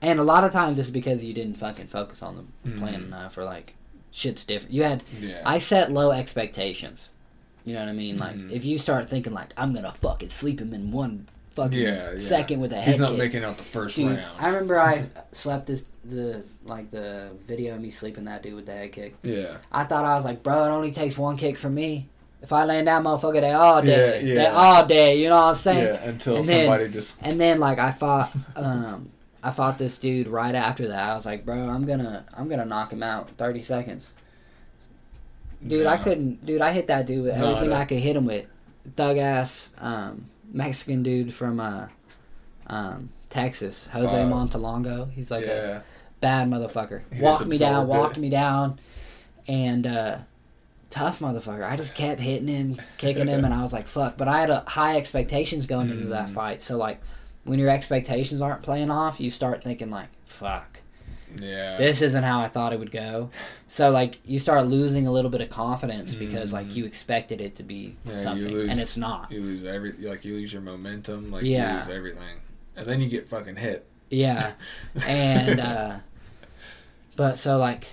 and a lot of times just because you didn't fucking focus on the plan Mhm. enough or like shit's different. You had yeah. I set low expectations. You know what I mean? Like Mhm. if you start thinking like I'm gonna fucking sleep him in one fucking Yeah, yeah. second with a head He's not kick. making out the first Dude, round. I remember I slept this the like the video of me sleeping that dude with the head kick. yeah. I thought I was like, bro, it only takes one kick from me. If I land that motherfucker, they all day. Yeah, They yeah. all day. You know what I'm saying? Yeah. Until And then- somebody just. And then like I fought, um, I fought this dude right after that. I was like, bro, I'm gonna, I'm gonna knock him out in 30 seconds. Dude, I couldn't. Dude, I hit that dude with everything that- I could hit him with. Thug ass, um, Mexican dude from uh, um, Texas, Jose Fuck. Montalongo. He's like a bad motherfucker. He walked me down, absorbed it. walked me down, and uh, tough motherfucker. I just kept hitting him, kicking him, and I was like, "Fuck!" But I had a high expectations going into that Mm. fight. So like, when your expectations aren't playing off, you start thinking like, "Fuck, Yeah. this isn't how I thought it would go." So like, you start losing a little bit of confidence because like Mm. you expected it to be Yeah, something, lose- and it's not. You lose every like you lose your momentum, like Yeah. you lose everything, and then you get fucking hit. Yeah, and uh, but so like,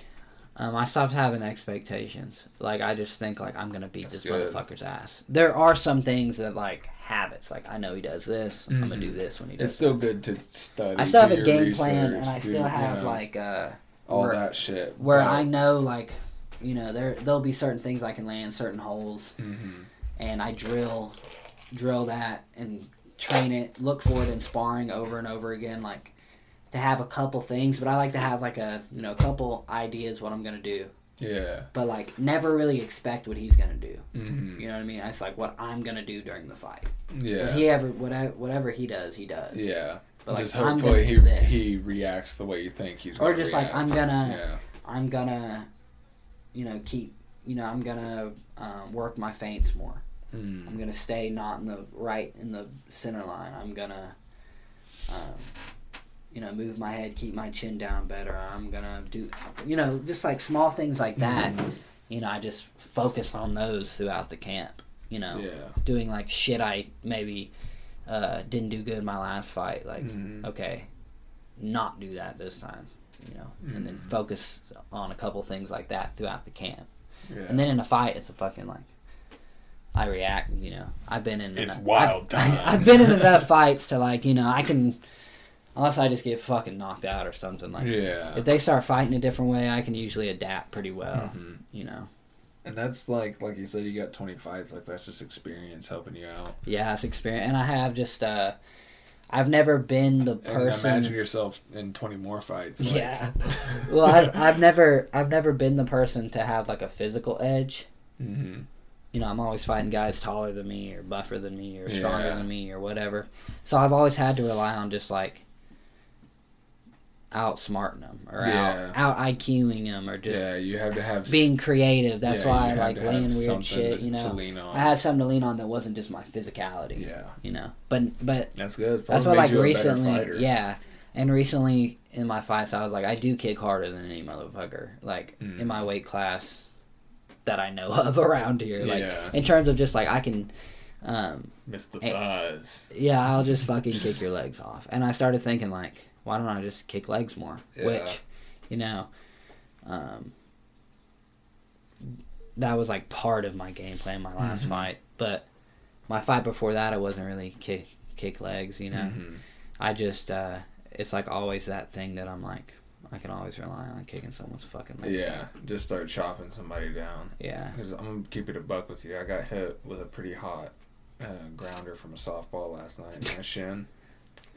um, I stopped having expectations. Like I just think like I'm gonna beat That's this good. motherfucker's ass. There are some things that like habits. Like I know he does this. I'm gonna do Mhm. this when he does. It's still good to study. I still have a game plan, and I do, still you have know, like uh, all where- that shit. where but- I know like, you know, there there'll be certain things I can land, certain holes, Mhm. and I drill drill that and train it, look for it in sparring over and over again, like to have a couple things, but I like to have like a you know a couple ideas what I'm gonna do, Yeah. but like never really expect what he's gonna do. Mm-hmm. You know what I mean? It's like what I'm gonna do during the fight. Yeah. What he ever whatever whatever he does, he does. yeah. But like Just I'm hopefully he he reacts the way you think he's. Or just like. I'm gonna- Yeah. I'm gonna, you know, keep, you know, I'm gonna um, work my feints more. Mm. I'm gonna stay not in the right in the center line. I'm gonna, um, you know, move my head, keep my chin down better. I'm gonna do, you know, just like small things like that. Mm-hmm. You know, I just focus on those throughout the camp. You know, Yeah. doing like shit I maybe uh, didn't do good in my last fight. Like, Mhm. okay, not do that this time. You know, and then Mhm. focus on a couple things like that throughout the camp. Yeah. And then in a fight, it's a fucking like. I react, you know. I've been in. It's enough- wild I've, time. I've been in enough fights to like, you know, I can, unless I just get fucking knocked out or something. Like, yeah. if they start fighting a different way, I can usually adapt pretty well. Mhm. You know. And that's like, like you said, you got 20 fights. Like that's just experience helping you out. Yeah, it's experience, and I have just. uh I've never been the And person. imagine yourself in 20 more fights. like- yeah. well, I've, I've never I've never been the person to have like a physical edge. Mhm. You know, I'm always fighting guys taller than me or buffer than me or stronger Yeah. than me or whatever. So I've always had to rely on just like outsmarting them or Yeah. out out IQing them or just yeah, you have to have being creative. That's yeah, why I like laying weird shit. to- You know. I had something to lean on that wasn't just my physicality. yeah, You know, but but that's good. that's what like you a better recently, yeah. And recently in my fights, I was like, I do kick harder than any motherfucker. Like Mm. in my weight class that I know of around here. Like Yeah. in terms of just like I can, um, Mr. Hey. Thighs. yeah, I'll just fucking kick your legs off. And I started thinking like, why don't I just kick legs more? Yeah. Which, you know, um, that was like part of my game plan my last Mhm. fight. But my fight before that, I wasn't really kick kick legs. You know, Mhm. I just uh, it's like always that thing that I'm like I can always rely on kicking someone's fucking legs. Yeah, off. just start chopping somebody down. yeah, Because I'm gonna keep it a buck with you. I got hit with a pretty hot uh, grounder from a softball last night in my shin,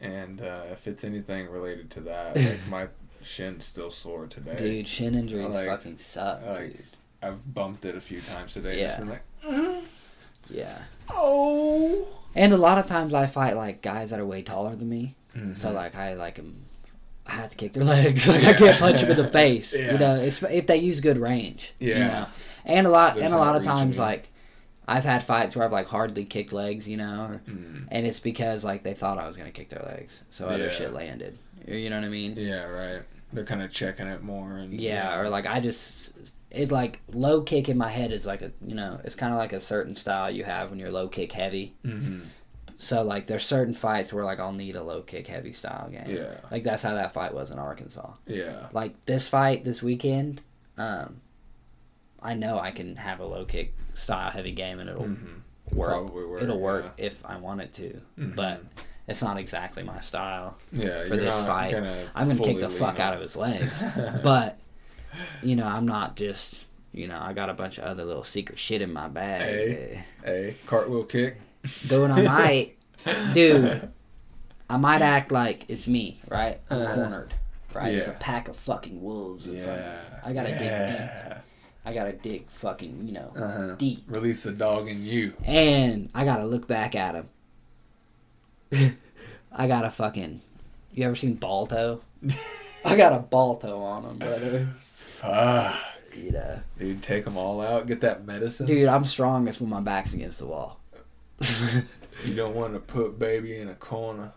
and uh, if it's anything related to that, like my shin's still sore today. dude, shin injuries like- fucking suck. like- dude. I've bumped it a few times today. Yeah. Like, Yeah, oh. and a lot of times I fight like guys that are way taller than me. Mm-hmm. So like I like I have to kick their legs. Like I can't punch them in the face. Yeah. You know, it's, if they use good range. you Yeah. know. And a lot There's and a lot of times like I've had fights where I've like hardly kicked legs. You know, or, Mm. and it's because like they thought I was gonna kick their legs, so other Yeah. shit landed. You know what I mean? Yeah, right. They're kind of checking it more, and Yeah, or like I just it like low kick in my head is like a you know it's kind of like a certain style you have when you're low kick heavy. hmm So like there's certain fights where like I'll need a low kick heavy style game. Yeah, Like that's how that fight was in Arkansas. yeah, Like this fight this weekend, um, I know I can have a low kick style heavy game and it'll hmm work. Work, it'll work if I want it to, Mhm. but it's not exactly my style. yeah. for this fight, I'm gonna kick the fuck out on of his legs, but you know I'm not just you know I got a bunch of other little secret shit in my bag. Hey. Hey, cartwheel kick. Though I might, dude, I might act like it's me, right? I'm Uh-huh. cornered, right? There's a pack of fucking wolves in front of me. Yeah, I gotta dig deep. Yeah. I gotta dig fucking, you know, Uh-huh. deep. Release the dog in you. And I gotta look back at him. I gotta fucking. You ever seen Balto? I got a Balto on him, brother. Ah, You know. dude, take them all out. Get that medicine. Dude, I'm strongest when my back's against the wall. You don't want to put baby in a corner.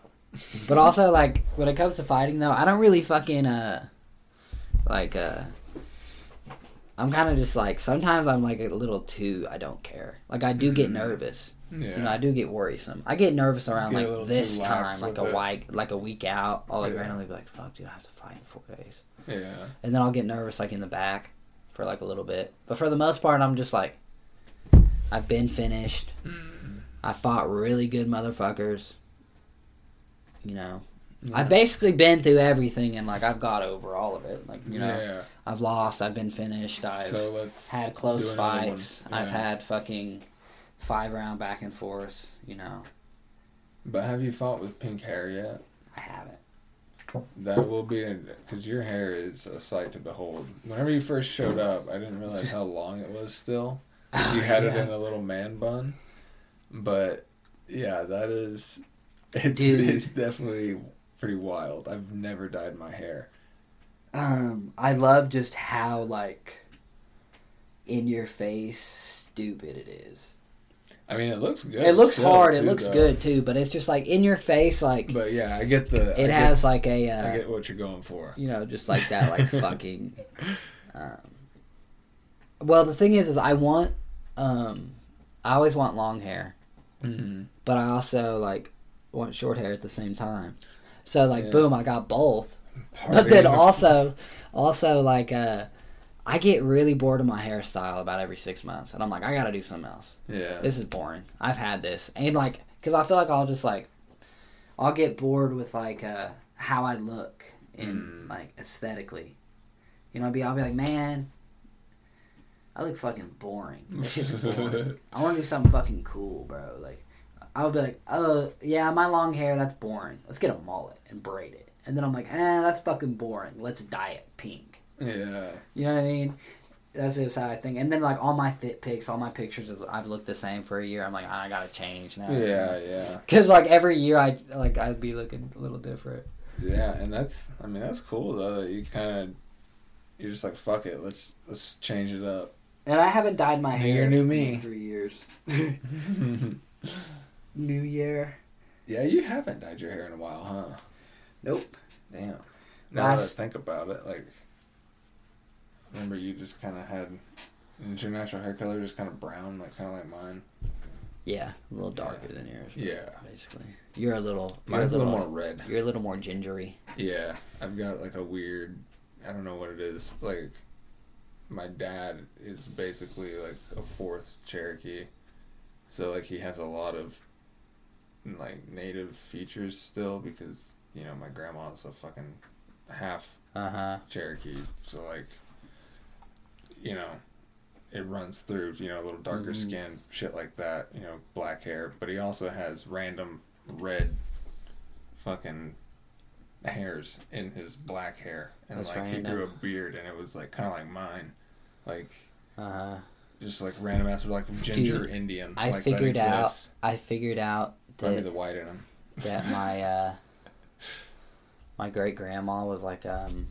But also, like, when it comes to fighting, though, I don't really fucking, uh, like, uh, I'm kind of just like, sometimes I'm like a little too, I don't care. Like, I do get Mhm. nervous. Yeah. You know, I do get worrisome. I get nervous around Get like this time, like a it. week, like a week out. I'll like Yeah. randomly be like, "Fuck, dude, I have to fight in four days," yeah. and then I'll get nervous like in the back for like a little bit. But for the most part, I'm just like, I've been finished. Mm. I fought really good motherfuckers. You know, Yeah. I've basically been through everything, and like I've got over all of it. Like you know, yeah. I've lost, I've been finished, I've so had close do another one. fights, I've had fucking five round back and forth. You know, But have you fought with pink hair yet? I haven't. That will be because your hair is a sight to behold. Whenever you first showed up, I didn't realize how long it was. still. you had it in a little man bun. But yeah, that is it's Dude. it's definitely pretty wild. I've never dyed my hair. Um, I love just how like in your face stupid it is. I mean, it looks good. it looks hard. It looks though. good too, but it's just like in your face. Like But yeah, I get the. I it get- has like a. Uh, I get what you're going for. you know, just like that, like fucking. Um, well, the thing is, is I want, um, I always want long hair, Mm-hmm. but I also like want short hair at the same time. So like, Yeah. boom, I got both. But then also, also like, uh, I get really bored of my hairstyle about every six months, and I'm like, I gotta do something else. yeah, This is boring. I've had this, and like, cause I feel like I'll just like, I'll get bored with like uh, how I look in Mm. like aesthetically. You know, I'll be I'll be like, man, I look fucking boring. This shit's boring. I want to do something fucking cool, bro. Like, I'll be like, uh, yeah, my long hair, that's boring. Let's get a mullet and braid it. And then I'm like, eh, that's fucking boring. Let's dye it pink. yeah. You know what I mean? That's just how I think. And then like all my fit pics, all my pictures of I've looked the same for a year. I'm like, I gotta change now. Yeah, yeah, Cause like every year I like I'd be looking a little different. yeah, and that's I mean that's cool though. That you kind of you're just like fuck it, let's let's change it up. And I haven't dyed my New hair new in me. three years. New year. yeah, you haven't dyed your hair in a while, huh? Nope. Damn. Now that I think about it, like, remember you just kind of had, your natural hair color just kind of brown, like kind of like mine? Yeah, a little darker than yours. Yeah. Basically, you're a little. You're Mine's a little, more red. You're a little more gingery. Yeah, I've got like a weird, I don't know what it is. Like, my dad is basically like a fourth Cherokee, so like he has a lot of like native features still because you know my grandma's a fucking half Uh huh. Cherokee, so like, you know, it runs through. You know, a little darker Mhm. skin, shit like that. You know, black hair, but he also has random red, fucking hairs in his black hair, and That's like he random. grew a beard, and it was like kind of like mine, like Uh huh. just like random ass, like ginger Dude, Indian. I like, figured out. I figured out Probably that the white in them. that my uh, my great grandma was like um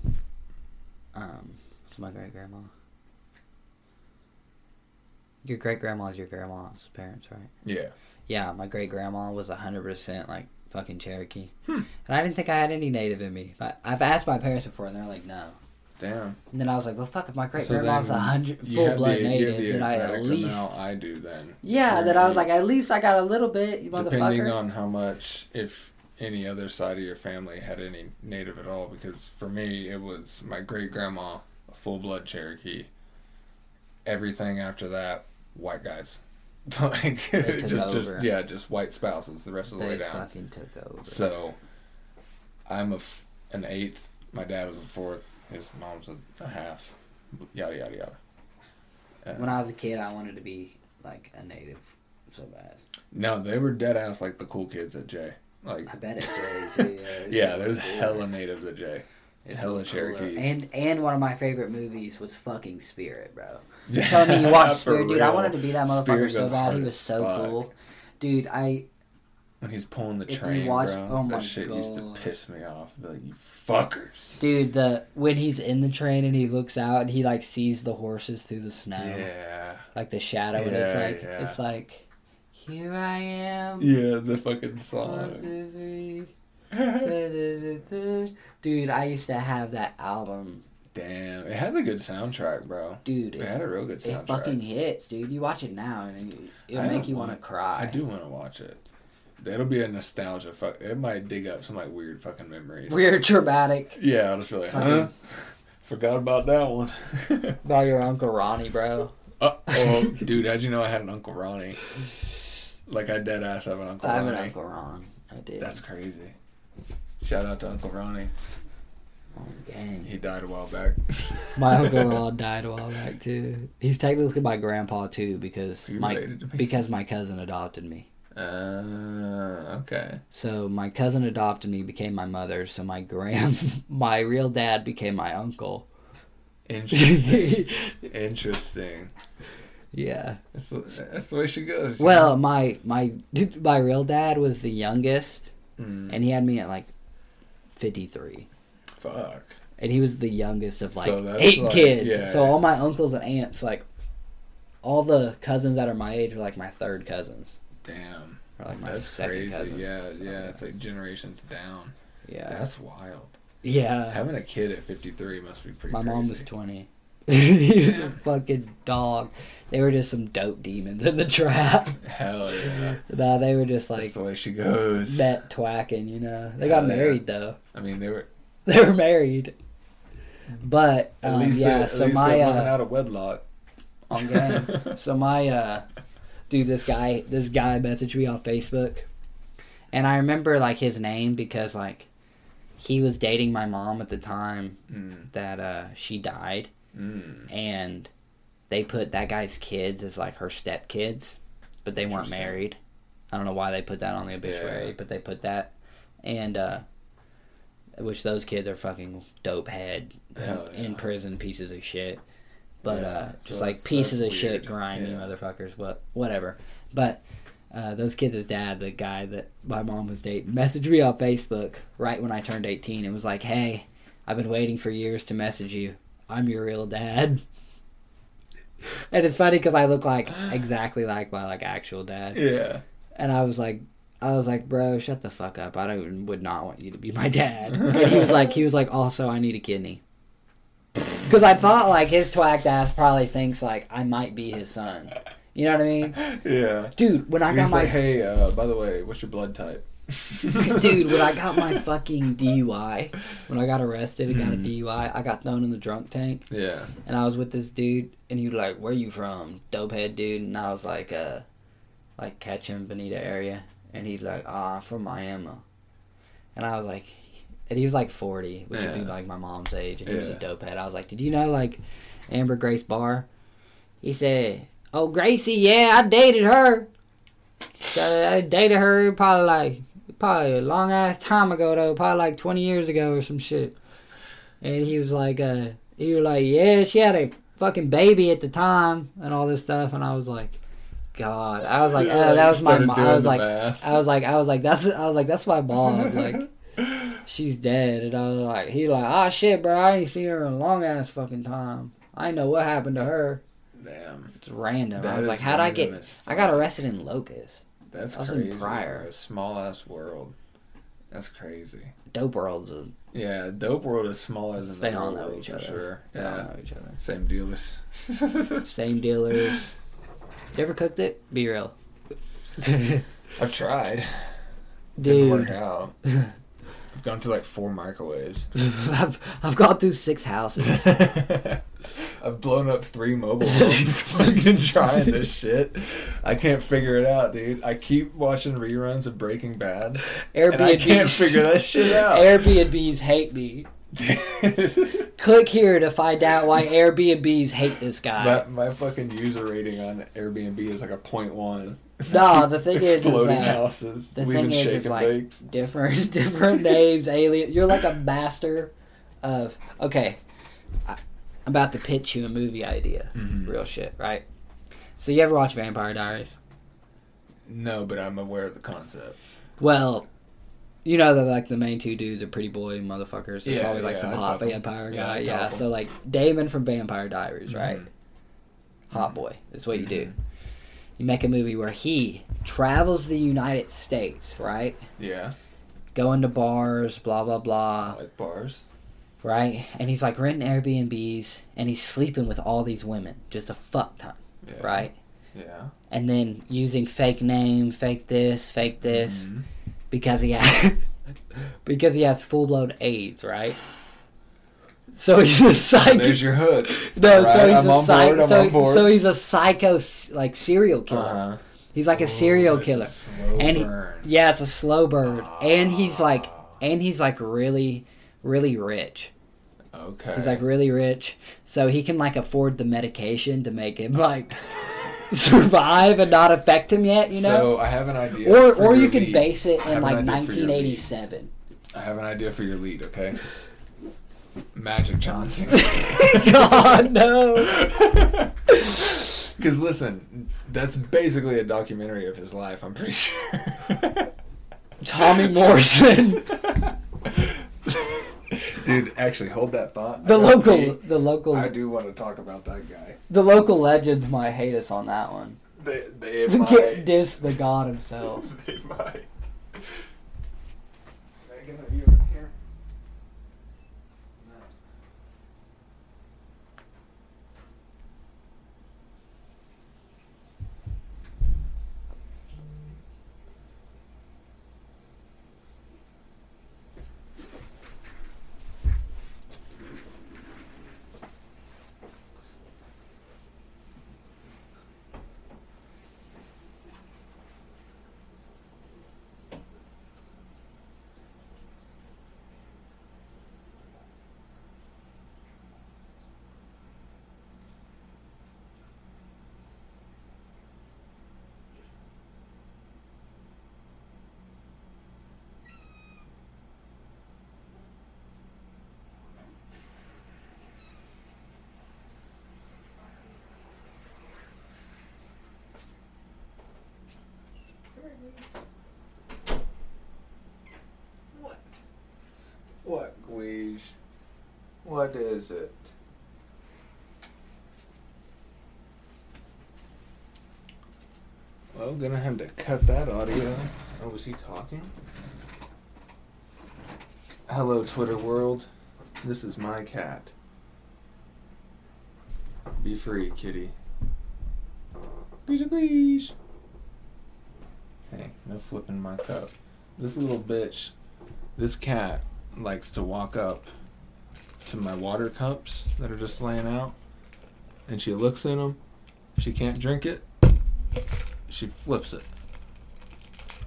um what's my great grandma? Your great grandma is your grandma's parents, right? Yeah. Yeah, my great grandma was hundred percent like fucking Cherokee, Hmm. and I didn't think I had any native in me. But I've asked my parents before, and they're like, no. Damn. And then I was like, well, fuck, if my great So grandma's then a hundred full blood the- native, the then I at least I do then. yeah. Then I was like, at least I got a little bit, you depending on how much if any other side of your family had any native at all because for me it was my great grandma a full blood cherokee everything after that white guys like just, just yeah just white spouses the rest of the way they down fucking took over. so i'm a f- an eighth my dad was a fourth his mom's a, a half yada yada yada Uh, when I was a kid, I wanted to be like a native so bad. no they were dead ass like the cool kids at jay like I bet it Jay too. Yeah, yeah there's cool. hella natives at jay It's hella. Cherokees. And and one of my favorite movies was fucking Spirit, bro. You telling me you watched Spirit, dude? I wanted to be that motherfucker Spirit so bad. He was so fuck. cool, dude. I When he's pulling the If you train, watch- bro, oh my that shit used to piss me off. Be Like you fuckers. dude the when he's in the train and he looks out and he like sees the horses through the snow, Yeah. like the shadow, and it's Yeah, like yeah. it's like here I am. Yeah, the fucking song. Dude, I used to have that album. Damn, it had a good soundtrack, bro. Dude, It had a real good soundtrack. it fucking hits, dude. You watch it now and it, it'll I make you want to cry. I do want to watch it. It'll be a nostalgia fuck. It might dig up some like weird fucking memories. Weird, traumatic. Yeah, I'll just be like, huh? Forgot about that one. About your Uncle Ronnie, bro. uh, oh, dude, how'd you know I had an Uncle Ronnie? Like I dead ass have an Uncle Ronnie. I have Ronnie. an Uncle Ron. I did. That's crazy. Shout out to Uncle Ronnie. Oh, gang. He died a while back. My uncle Rod died a while back too. He's technically my grandpa too because my because my cousin adopted me. Uh, okay. So my cousin adopted me, became my mother. So my grand, my real dad became my uncle. Interesting. Interesting. yeah. That's, the- that's the way she goes. Well, my my my real dad was the youngest. Mm, and he had me at like fifty three. fuck. and he was the youngest of like So eight like- kids. yeah. So all my uncles and aunts, like all the cousins that are my age, are like my third cousins, Damn. or like my That's second crazy. cousins. Yeah, yeah. It's like generations down. yeah, That's wild. yeah. Having a kid at 53 must be pretty My crazy. mom was twenty. he was a fucking dog. They were just some dope demons in the trap. Hell yeah. nah, they were just like. That's the way she goes. that twacking. You know, they got Hell yeah. married though. I mean, they were. They were married. But At um, least yeah, it, so my it wasn't uh, out of wedlock. on game. so my uh dude this guy this guy messaged me on facebook. And i remember like his name because like he was dating my mom at the time Mm, that uh she died. Mm. and they put that guy's kids as like her stepkids, but they weren't married. I don't know why they put that on the obituary Yeah. but they put that. And uh which those kids are fucking dope head in yeah. prison pieces of shit but Yeah, uh so just like pieces of shit weird. grimy Yeah. motherfuckers but whatever but uh, those kids' dad, the guy that my mom was dating, messaged me on Facebook right when I turned 18 and was like, Hey, I've been waiting for years to message you. I'm your real dad. And it's funny because I look like exactly like my like actual dad, Yeah. and I was like, I was like, bro, shut the fuck up. I don't would not want you to be my dad. And he was like, he was like, also I need a kidney. Because I thought like his twacked ass probably thinks like I might be his son. You know what I mean, Yeah. dude? When I He's got my like, hey, uh, by the way, what's your blood type? dude, when I got my fucking DUI, when I got arrested and got a Mhm. DUI, I got thrown in the drunk tank, Yeah. and I was with this dude, and he was like, "Where you from, dopehead dude?" And I was like, "Uh, like Ketchum, Veneta area," and he's like, "Ah, from Miami," and I was like, and he was like 40, which would be like my mom's age, and he was a Yeah. dopehead. I was like, "Did you know like Amber Grace Barr?" He said, "Oh, Gracie, yeah, I dated her." So I dated her probably like probably a long ass time ago though, probably like twenty years ago or some shit. And he was like, uh, he was like, yeah, she had a fucking baby at the time and all this stuff, and I was like, God, I was like, oh, that was my, I was like. I was like, I was like, that's, I was like, that's my mom, like. She's dead, and I was like, he like, ah shit, bro, I ain't seen her in a long ass fucking time. I know what happened to her. Damn. It's random. I was like, how'd I get? I got arrested in Locust. That's I was in crazy. Pryor. A small ass world. That's crazy. Dope world's a, Yeah, dope world is smaller than they all know each other. sure. They all Yeah, know each other. same dealers. Same dealers. You ever cooked it? Be real. I've tried. Didn't work Dude, out. I've gone to like four microwaves. I've, I've gone through six houses. I've blown up three mobile homes fucking trying this shit. I can't figure it out, dude. I keep watching reruns of Breaking Bad, and I can't figure that shit out. Airbnbs hate me. Click here to find out why Airbnbs hate this guy. my, my fucking user rating on Airbnb is like a point one. No, the thing is, is that houses. the thing is, is like bakes. different, different names, alien. You're like a master of. Okay, I, I'm about to pitch you a movie idea. Mhm. Real shit, right? So you ever watch Vampire Diaries? No, but I'm aware of the concept. Well, you know that like the main two dudes are pretty boy motherfuckers. There's Yeah, always like yeah, some I hot vampire Yeah, guy. I Yeah, so like Damon from Vampire Diaries, right? Mhm. Hot boy. That's what you do. You make a movie where he travels the United States, right? Yeah, Going to bars, blah blah blah, like bars. right? And he's like renting Airbnbs and he's sleeping with all these women, just a fuck ton, Yeah. right? Yeah. And then using fake name, fake this, fake this. Mhm. because he has because he has full blown AIDS, right? So he's a psycho. There's your hook. no, so he's I'm a psycho. so, so he's a psycho like serial killer. Uh-huh. He's like a serial Ooh, a killer. slow And he- burn. Yeah, it's a slow burn, and he's like, Ah. and he's like really, really rich. Okay. He's like really rich, so he can like afford the medication to make him like survive and not affect him yet. You know, So I have an idea. or or you lead. base it in like idea for your lead. 1987. I have an idea for your lead. Okay. Magic Johnson. God no. Because listen, that's basically a documentary of his life. I'm pretty sure. Tommy Morrison, Dude, actually, hold that thought. the I gotta local, pee. the local, I do want to talk about that guy. the local legends might hate us on that one. They, they might. diss the god himself. they might. Megan, are you over here? What? What, Guige? What is it? Well, gonna have to cut that audio. Oh, was he talking? Hello, Twitter world. This is my cat. Be free, kitty. Squeeze. Hey, no flipping my cup. This little bitch, this cat likes to walk up to my water cups that are just laying out, and she looks in them. She can't drink it, she flips it.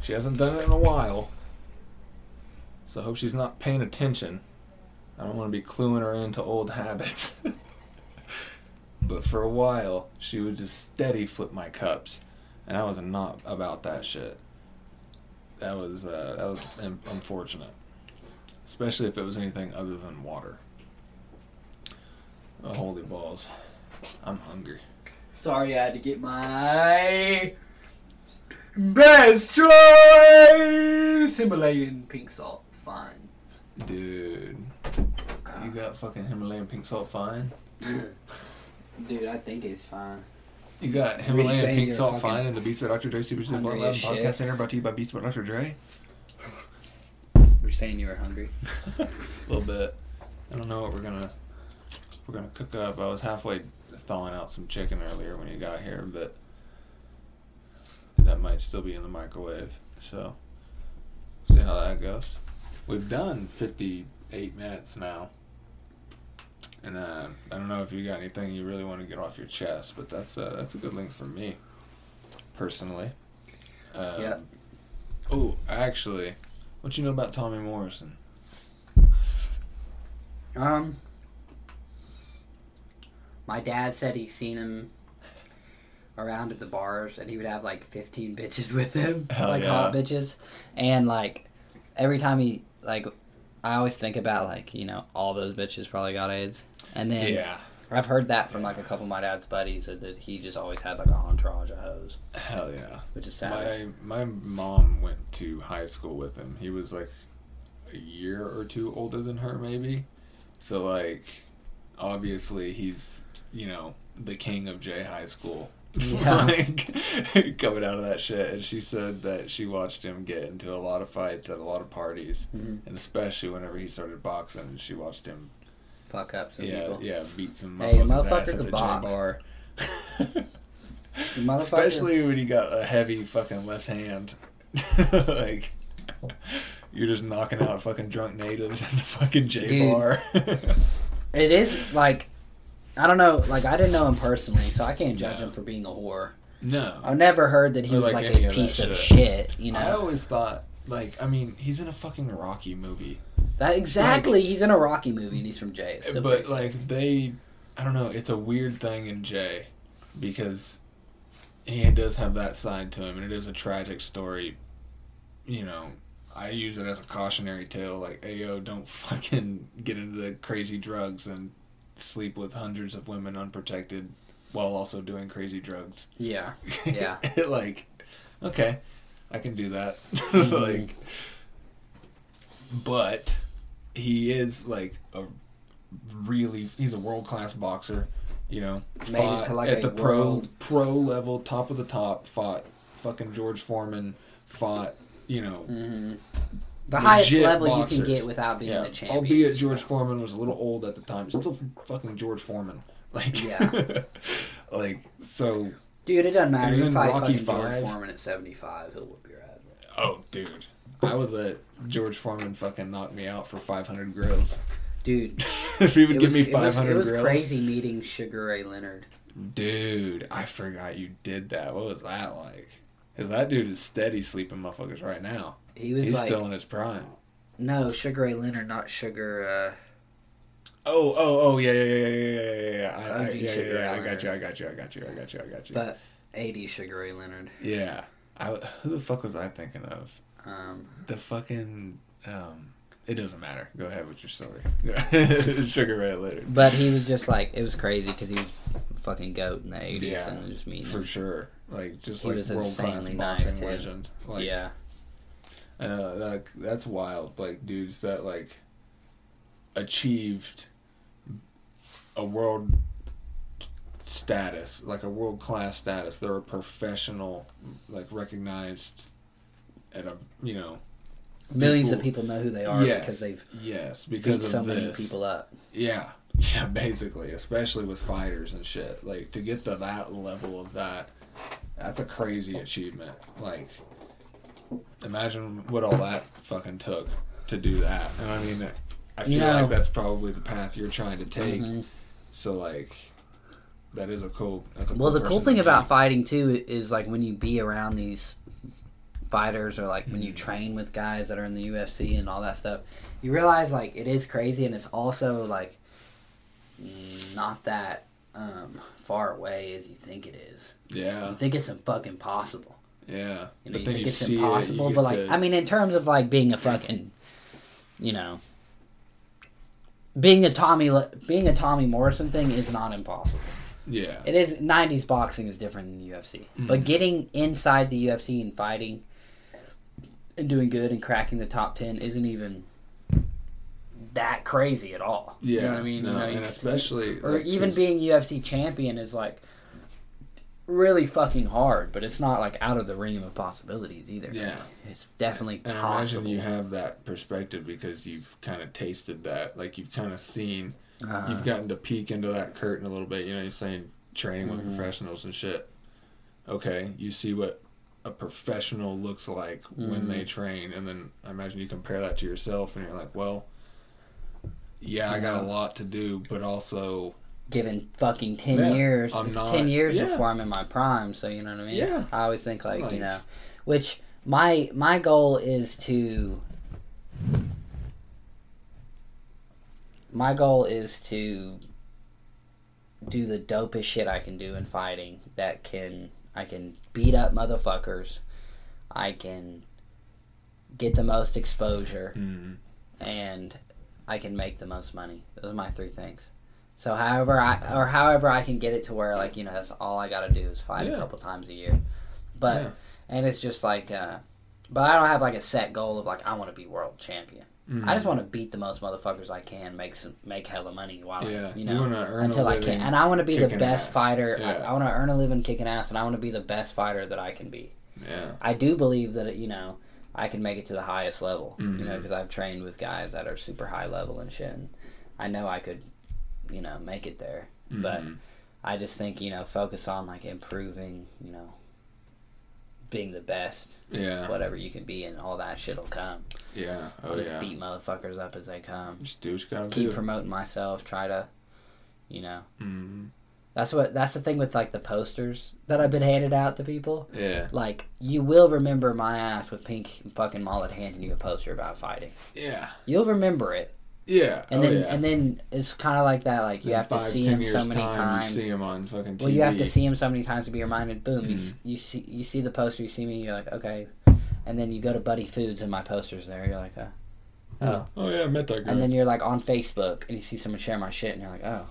She hasn't done it in a while, so I hope she's not paying attention. I don't want to be cluing her into old habits. but for a while, she would just steady flip my cups, and I was not about that shit. That was uh, that was unfortunate, especially if it was anything other than water. Oh, holy balls! I'm hungry. Sorry, I had to get my best choice Himalayan pink salt. Fine. Dude, you got fucking Himalayan pink salt fine. Dude, I think it's fine. You got Himalayan saying, pink you're salt fucking fine in the Beats by Dr. Dre Super Super hungry Lab as shit? Podcast Center brought to you by Beats by Dr. Dre. We're saying you were hungry. A little bit. I don't know what we're gonna we're gonna cook up. I was halfway thawing out some chicken earlier when you got here, but that might still be in the microwave. So see how that goes. We've done fifty eight minutes now. And uh, I don't know if you got anything you really want to get off your chest, but that's uh, that's a good length for me, personally. Um, Yep. Oh, actually, what you know about Tommy Morrison? Um, my dad said he seen him around at the bars, and he would have like fifteen bitches with him, Hell like yeah. hot bitches, and like every time he like, I always think about like you know all those bitches probably got AIDS, and then yeah. I've heard that from like a couple of my dad's buddies that, that he just always had like an entourage of hoes, Hell yeah. which is savage. My my mom went to high school with him. He was like a year or two older than her, maybe. So like, obviously he's you know the king of Jay High School. Yeah. like coming out of that shit, and she said that she watched him get into a lot of fights at a lot of parties, Mhm. and especially whenever he started boxing, she watched him. Fuck up some yeah, people. yeah, beat some Hey, motherfuckers' motherfucker at the box. Bar. Motherfucker. Especially when you got a heavy fucking left hand. like, you're just knocking out fucking drunk natives at the fucking Jay Dude. bar. It is like I don't know, like I didn't know him personally, so I can't judge him for being a whore. no. I've never heard that he Or was like like, any a of that piece of shit. shit, you I know. always thought, like, I mean, he's in a fucking Rocky movie. That exactly. he's in a Rocky movie and he's from Jay. Still but like they, I don't know. It's a weird thing in Jay because he does have that side to him, and it is a tragic story. You know, I use it as a cautionary tale. Like, ayo, don't fucking get into the crazy drugs and sleep with hundreds of women unprotected while also doing crazy drugs. Yeah, yeah. like, okay, I can do that. Mm-hmm. like, but he is like a really he's a world class boxer. You know, Made it fought to, like, at the pro world- pro level, top of the top. Fought fucking George Foreman. Fought you know hmm The highest level you can get without being yeah. a champion. Albeit George Foreman was a little old at the time, still fucking George Foreman. Like Yeah. like so. Dude, it doesn't matter. You fight Rocky fucking George Foreman at 75, he'll whoop your ass. Oh, dude. I would let George Foreman fucking knock me out for 500 grills. Dude, if he would give was, me it was, 500 it was crazy meeting Sugar Ray Leonard. Dude, I forgot you did that. What was that like? Because that dude is steady sleeping motherfuckers right now. He was He's like, still in his prime. no, Sugar Ray Leonard, not Sugar. Uh, Oh, oh, oh, yeah, yeah, yeah, yeah, yeah, yeah, yeah. I, I, OG yeah, yeah, Sugar yeah, I Ray got you, I got you, I got you, I got you, I got you. but 80 Sugar Ray Leonard. yeah. I, who the fuck was I thinking of? Um, The fucking, um, it doesn't matter. Go ahead with your story. Sugar Ray later. but he was just like, it was crazy because he was fucking goat in the 80s Yeah, and just meeting For sure. Like, just He like was world class insanely nice, boxing legend. Like, yeah. I know that that's wild. Like dudes that like achieved a world status, like a world class status. They're a professional, like recognized at a you know Millions of people- people know who they are yes, because they've yes beat because of so many this. people up. Yeah, yeah, basically, especially with fighters and shit. Like to get to that level of that, that's a crazy achievement. Like, imagine what all that fucking took to do that. And I mean, I feel like that's probably the path you're trying to take. Mhm. So like, that is a cool. That's a Well, the cool thing about fighting too is like when you be around these fighters or like when you Mhm. train with guys that are in the UFC and all that stuff, you realize like it is crazy and it's also like not that um, far away as you think it is. yeah, You think it's fucking possible. Yeah. You know, you then think it's see it, impossible, get but like to- I mean, in terms of like being a fucking, you know, being a Tommy being a Tommy Morrison thing is not impossible. yeah, It is '90s boxing is different than UFC, but Mhm. getting inside the UFC and fighting and doing good and cracking the top ten isn't even that crazy at all. yeah. you know what I mean. No, you know, and especially or like, even being UFC champion is like really fucking hard, but it's not like out of the realm of possibilities either. Yeah. it's definitely And possible. imagine you have that perspective because you've kind of tasted that. Like you've kind of seen, Uh, you've gotten to peek into that curtain a little bit. You know, you're saying training with Mhm. professionals and shit. Okay, you see what a professional looks like when Mhm. they train, and then I imagine you compare that to yourself, and you're like, well, yeah, I got a lot to do, but also, given fucking ten Yeah, years. I'm it's not- ten years yeah. before I'm in my prime, so you know what I mean. Yeah. I always think like, Like- you know, which my my goal is to. My goal is to do the dopest shit I can do in fighting. That can I can beat up motherfuckers. I can get the most exposure mm, and I can make the most money. Those are my three things. So however I or however I can get it to where like you know that's all I got to do is fight Yeah. a couple times a year. But yeah. and it's just like uh but I don't have like a set goal of like I want to be world champion. Mm. I just want to beat the most motherfuckers I can, make some make hella money while yeah, you know earn until a I can. And I want to be the best ass. fighter. Yeah. I, I want to earn a living kicking ass, and I want to be the best fighter that I can be. Yeah, I do believe that you know I can make it to the highest level. You know, because I've trained with guys that are super high level and shit. And I know I could, you know, make it there. But Mhm. I just think you know focus on like improving. You know, being the best, yeah, whatever you can be, and all that shit'll come. yeah, I'll oh just yeah. beat motherfuckers up as they come. Just do what you gotta Keep do. promoting myself. Try to, you know, Mhm. That's what. That's the thing with like the posters that I've been handed out to people. Yeah. Like you will remember my ass with pink fucking mullet handing you a poster about fighting. Yeah. You'll remember it, Yeah. and oh, then yeah. and then it's kind of like that. Like you In have to see him so many time, times. You see him on fucking TV. Well, you have to see him so many times to be reminded. Boom, you, Mm. s- you see you see the poster, you see me, you're like, okay, and then you go to Buddy Foods and my poster's there. You're like, uh, oh, Oh yeah, I met that guy. and then you're like on Facebook and you see someone share my shit, and you're like, oh,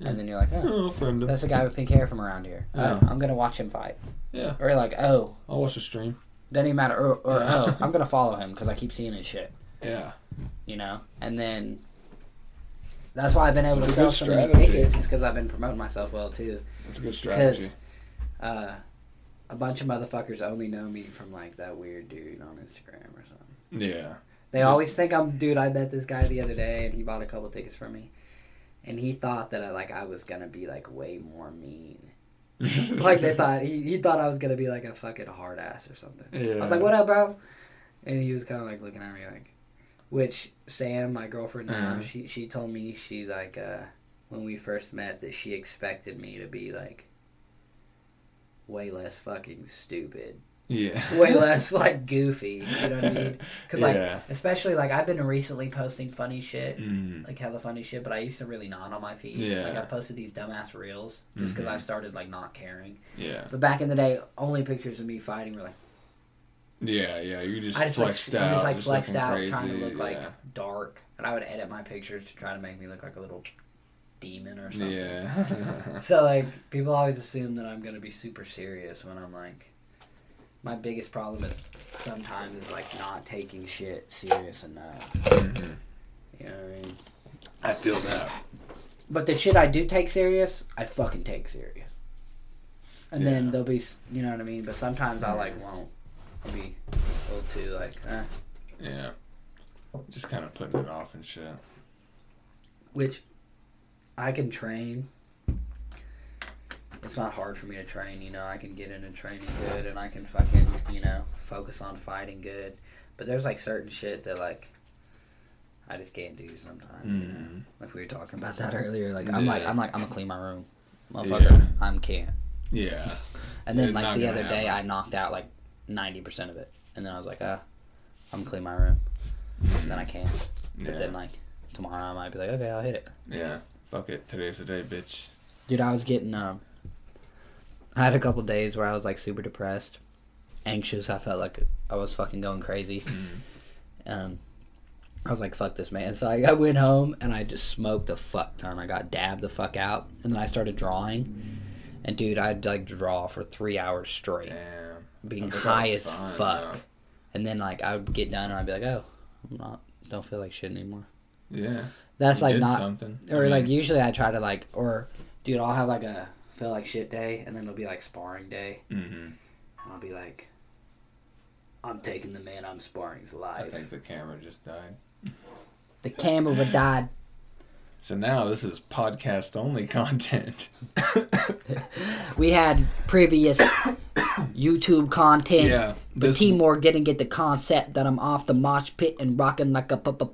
Yeah. and then you're like, oh, oh, friend that's a guy with pink hair from around here. Yeah. Oh, I'm gonna watch him fight. Yeah. Or you're like, oh, I'll watch the stream. doesn't even matter. Or, or Yeah. oh, I'm gonna follow him because I keep seeing his shit. Yeah. You know, and then. That's why I've been able to That's a sell good so many tickets. Is because I've been promoting myself well too. That's a good strategy. Because uh, a bunch of motherfuckers only know me from like that weird dude on Instagram or something. Yeah. They Just- always think I'm dude. I met this guy the other day and he bought a couple tickets for me, and he thought that I like I was gonna be like way more mean. like they thought he, he thought I was gonna be like a fucking hard ass or something. Yeah. I was like, "What up, bro?" And he was kind of like looking at me like, which Sam, my girlfriend now, Uh-huh. she she told me she like uh when we first met that she expected me to be like way less fucking stupid, Yeah. way less like goofy. You know what I mean? Because like Yeah. especially like I've been recently posting funny shit. Mm. Like hella funny shit, but I used to really not on my feed. Yeah. Like I posted these dumbass reels just because Mhm. I've started like not caring. Yeah. But back in the day, only pictures of me fighting were like Yeah. Yeah. You just I just flexed like, out. I'm just like just flexed out, crazy. trying to look like dark, and I would edit my pictures to try to make me look like a little demon or something. Yeah. So like people always assume that I'm gonna be super serious when I'm like, my biggest problem is sometimes is like not taking shit serious enough. Mhm. You know what I mean? I feel that. But the shit I do take serious, I fucking take serious. And then there'll be, you know what I mean. But sometimes I like won't. Be a little too like, eh. Yeah. Just kind of putting it off and shit. which I can train. It's not hard for me to train, you know. I can get into training good, and I can fucking, you know, focus on fighting good. But there's like certain shit that like I just can't do sometimes. You know? Like we were talking about that earlier. Like I'm like I'm like I'm gonna clean my room, motherfucker. Yeah. I'm can't. Yeah. And then like the other day, I knocked out like ninety percent of it, and then I was like, ah, I'm gonna clean my room. And then I can't. But then like tomorrow, I might be like, okay, I'll hit it. Yeah. Fuck it. Today's the day, bitch. Dude, I was getting um I had a couple days where I was like super depressed, anxious. I felt like I was fucking going crazy. Um I was like, fuck this man. So I, I went home and I just smoked a fuck ton. I got dabbed the fuck out and then I started drawing. And dude, I'd like draw for three hours straight, Damn. Being I high as fun, fuck. though. And then like I would get done and I'd be like, oh, I'm not, don't feel like shit anymore. Yeah. That's like not something. I or mean, like usually I try to like or dude I'll have like a feel like shit day and then it'll be like sparring day Mm-hmm. and I'll be like I'm taking the man I'm sparring's life. I think the camera just died. The camera died. So now this is podcast only content. We had previous YouTube content. yeah. But This, Timor didn't get the concept that I'm off the mosh pit and rocking like a profit.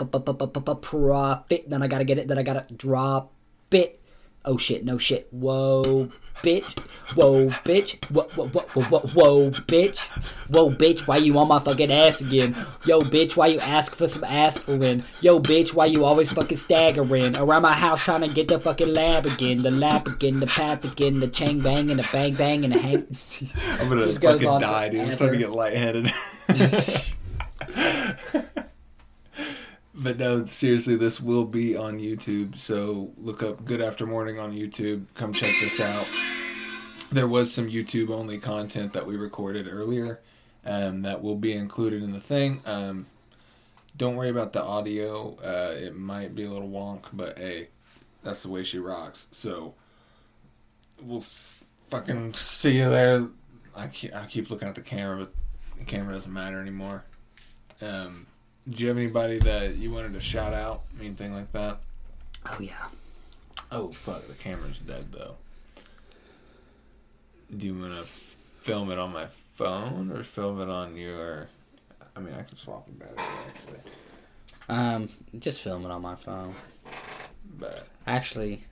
Then I gotta get it. Then I gotta drop it. Oh shit! No shit! Whoa, bitch! Whoa, bitch! Whoa, whoa, whoa, whoa, whoa, bitch! Whoa, bitch! Why you on my fucking ass again? Yo, bitch! Why you ask for some aspirin? Yo, bitch! Why you always fucking staggering around my house trying to get the fucking lab again? The lab again, the path again, the chain bang and the bang bang and the hang. I'm gonna just fucking die, dude. I'm starting to get lightheaded. but no, seriously, this will be on YouTube. So look up Good After Morning on YouTube. Come check this out. There was some YouTube only content that we recorded earlier um, that will be included in the thing. Um, don't worry about the audio. Uh, it might be a little wonk, but hey, that's the way she rocks. So we'll s- fucking see you there. I keep, I keep looking at the camera, but the camera doesn't matter anymore. Um, do you have anybody that you wanted to shout out? Anything like that? Oh yeah. Oh fuck, the camera's dead though. Do you want to film it on my phone or film it on your? I mean, I can swap the better actually, Um, just film it on my phone. but Actually,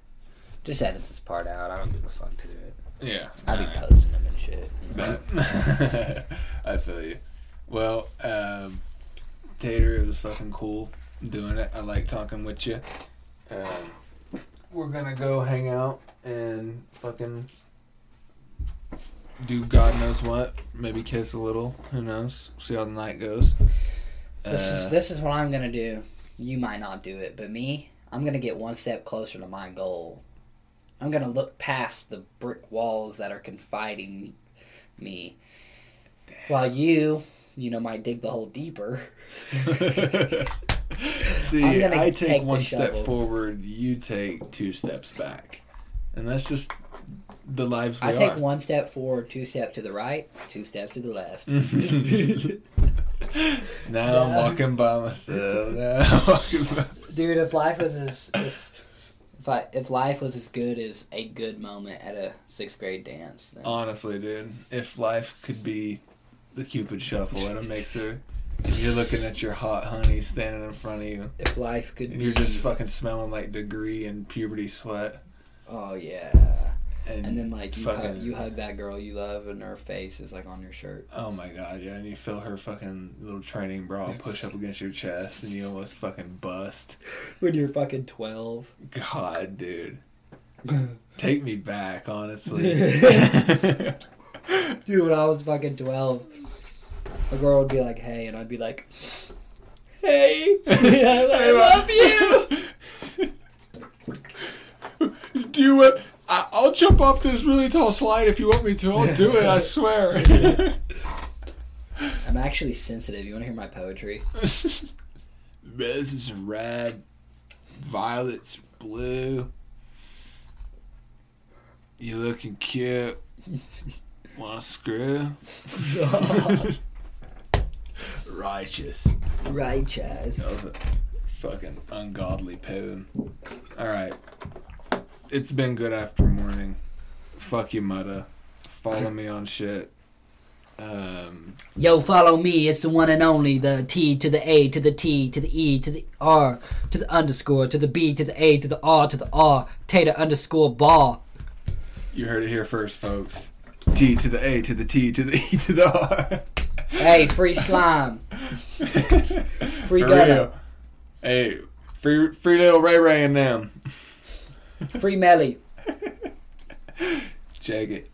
Just edit this part out. I don't give a fuck to do it. Yeah. I'll be alright. posting them and shit. Bet. I feel you. Well, um, Tater, it was fucking cool doing it. I like talking with you. Um, we're gonna go hang out and fucking do God knows what. Maybe kiss a little. Who knows? See how the night goes. This Uh, is this is what I'm gonna do. You might not do it, but me, I'm gonna get one step closer to my goal. I'm gonna look past the brick walls that are confining me, while you, you know, might dig the hole deeper. See, I take take one step shovel. forward, you take two steps back, and that's just the lives we I are. take one step forward, two steps to the right, two steps to the left. now I'm walking by myself. Now I'm walking by. Dude, if life was as if if, I, if life was as good as a good moment at a sixth grade dance, then Honestly, dude, if life could be the Cupid shuffle and a mixer, you're looking at your hot honey standing in front of you, if life could and be, you're just fucking smelling like degree and puberty sweat, oh yeah, and, and then like you hug, you hug that girl you love, and her face is like on your shirt. Oh my god, yeah, and you feel her fucking little training bra push up against your chest, and you almost fucking bust. When you're fucking twelve, God, dude, take me back, honestly. dude, when I was fucking twelve, a girl would be like, "Hey," and I'd be like, "Hey, I love you." Do you want? I, I'll jump off this really tall slide if you want me to. I'll do it. I swear. I'm actually sensitive. You want to hear my poetry? this is red, violets, blue. You're looking cute. Want to screw? Righteous. Righteous. That was a fucking ungodly poem. Alright. It's been good after morning. Fuck you, Mutta. Follow me on shit. Um, Yo, follow me. It's the one and only. The T to the A to the T to the E to the R to the underscore to the B to the A to the R to the R. Tater underscore ball. you heard it here first, folks. T to the A to the T to the E to the R. Hey, free slime. Free For gutter. real. Hey, free, free little Ray Ray and them. Free Melly. Check it.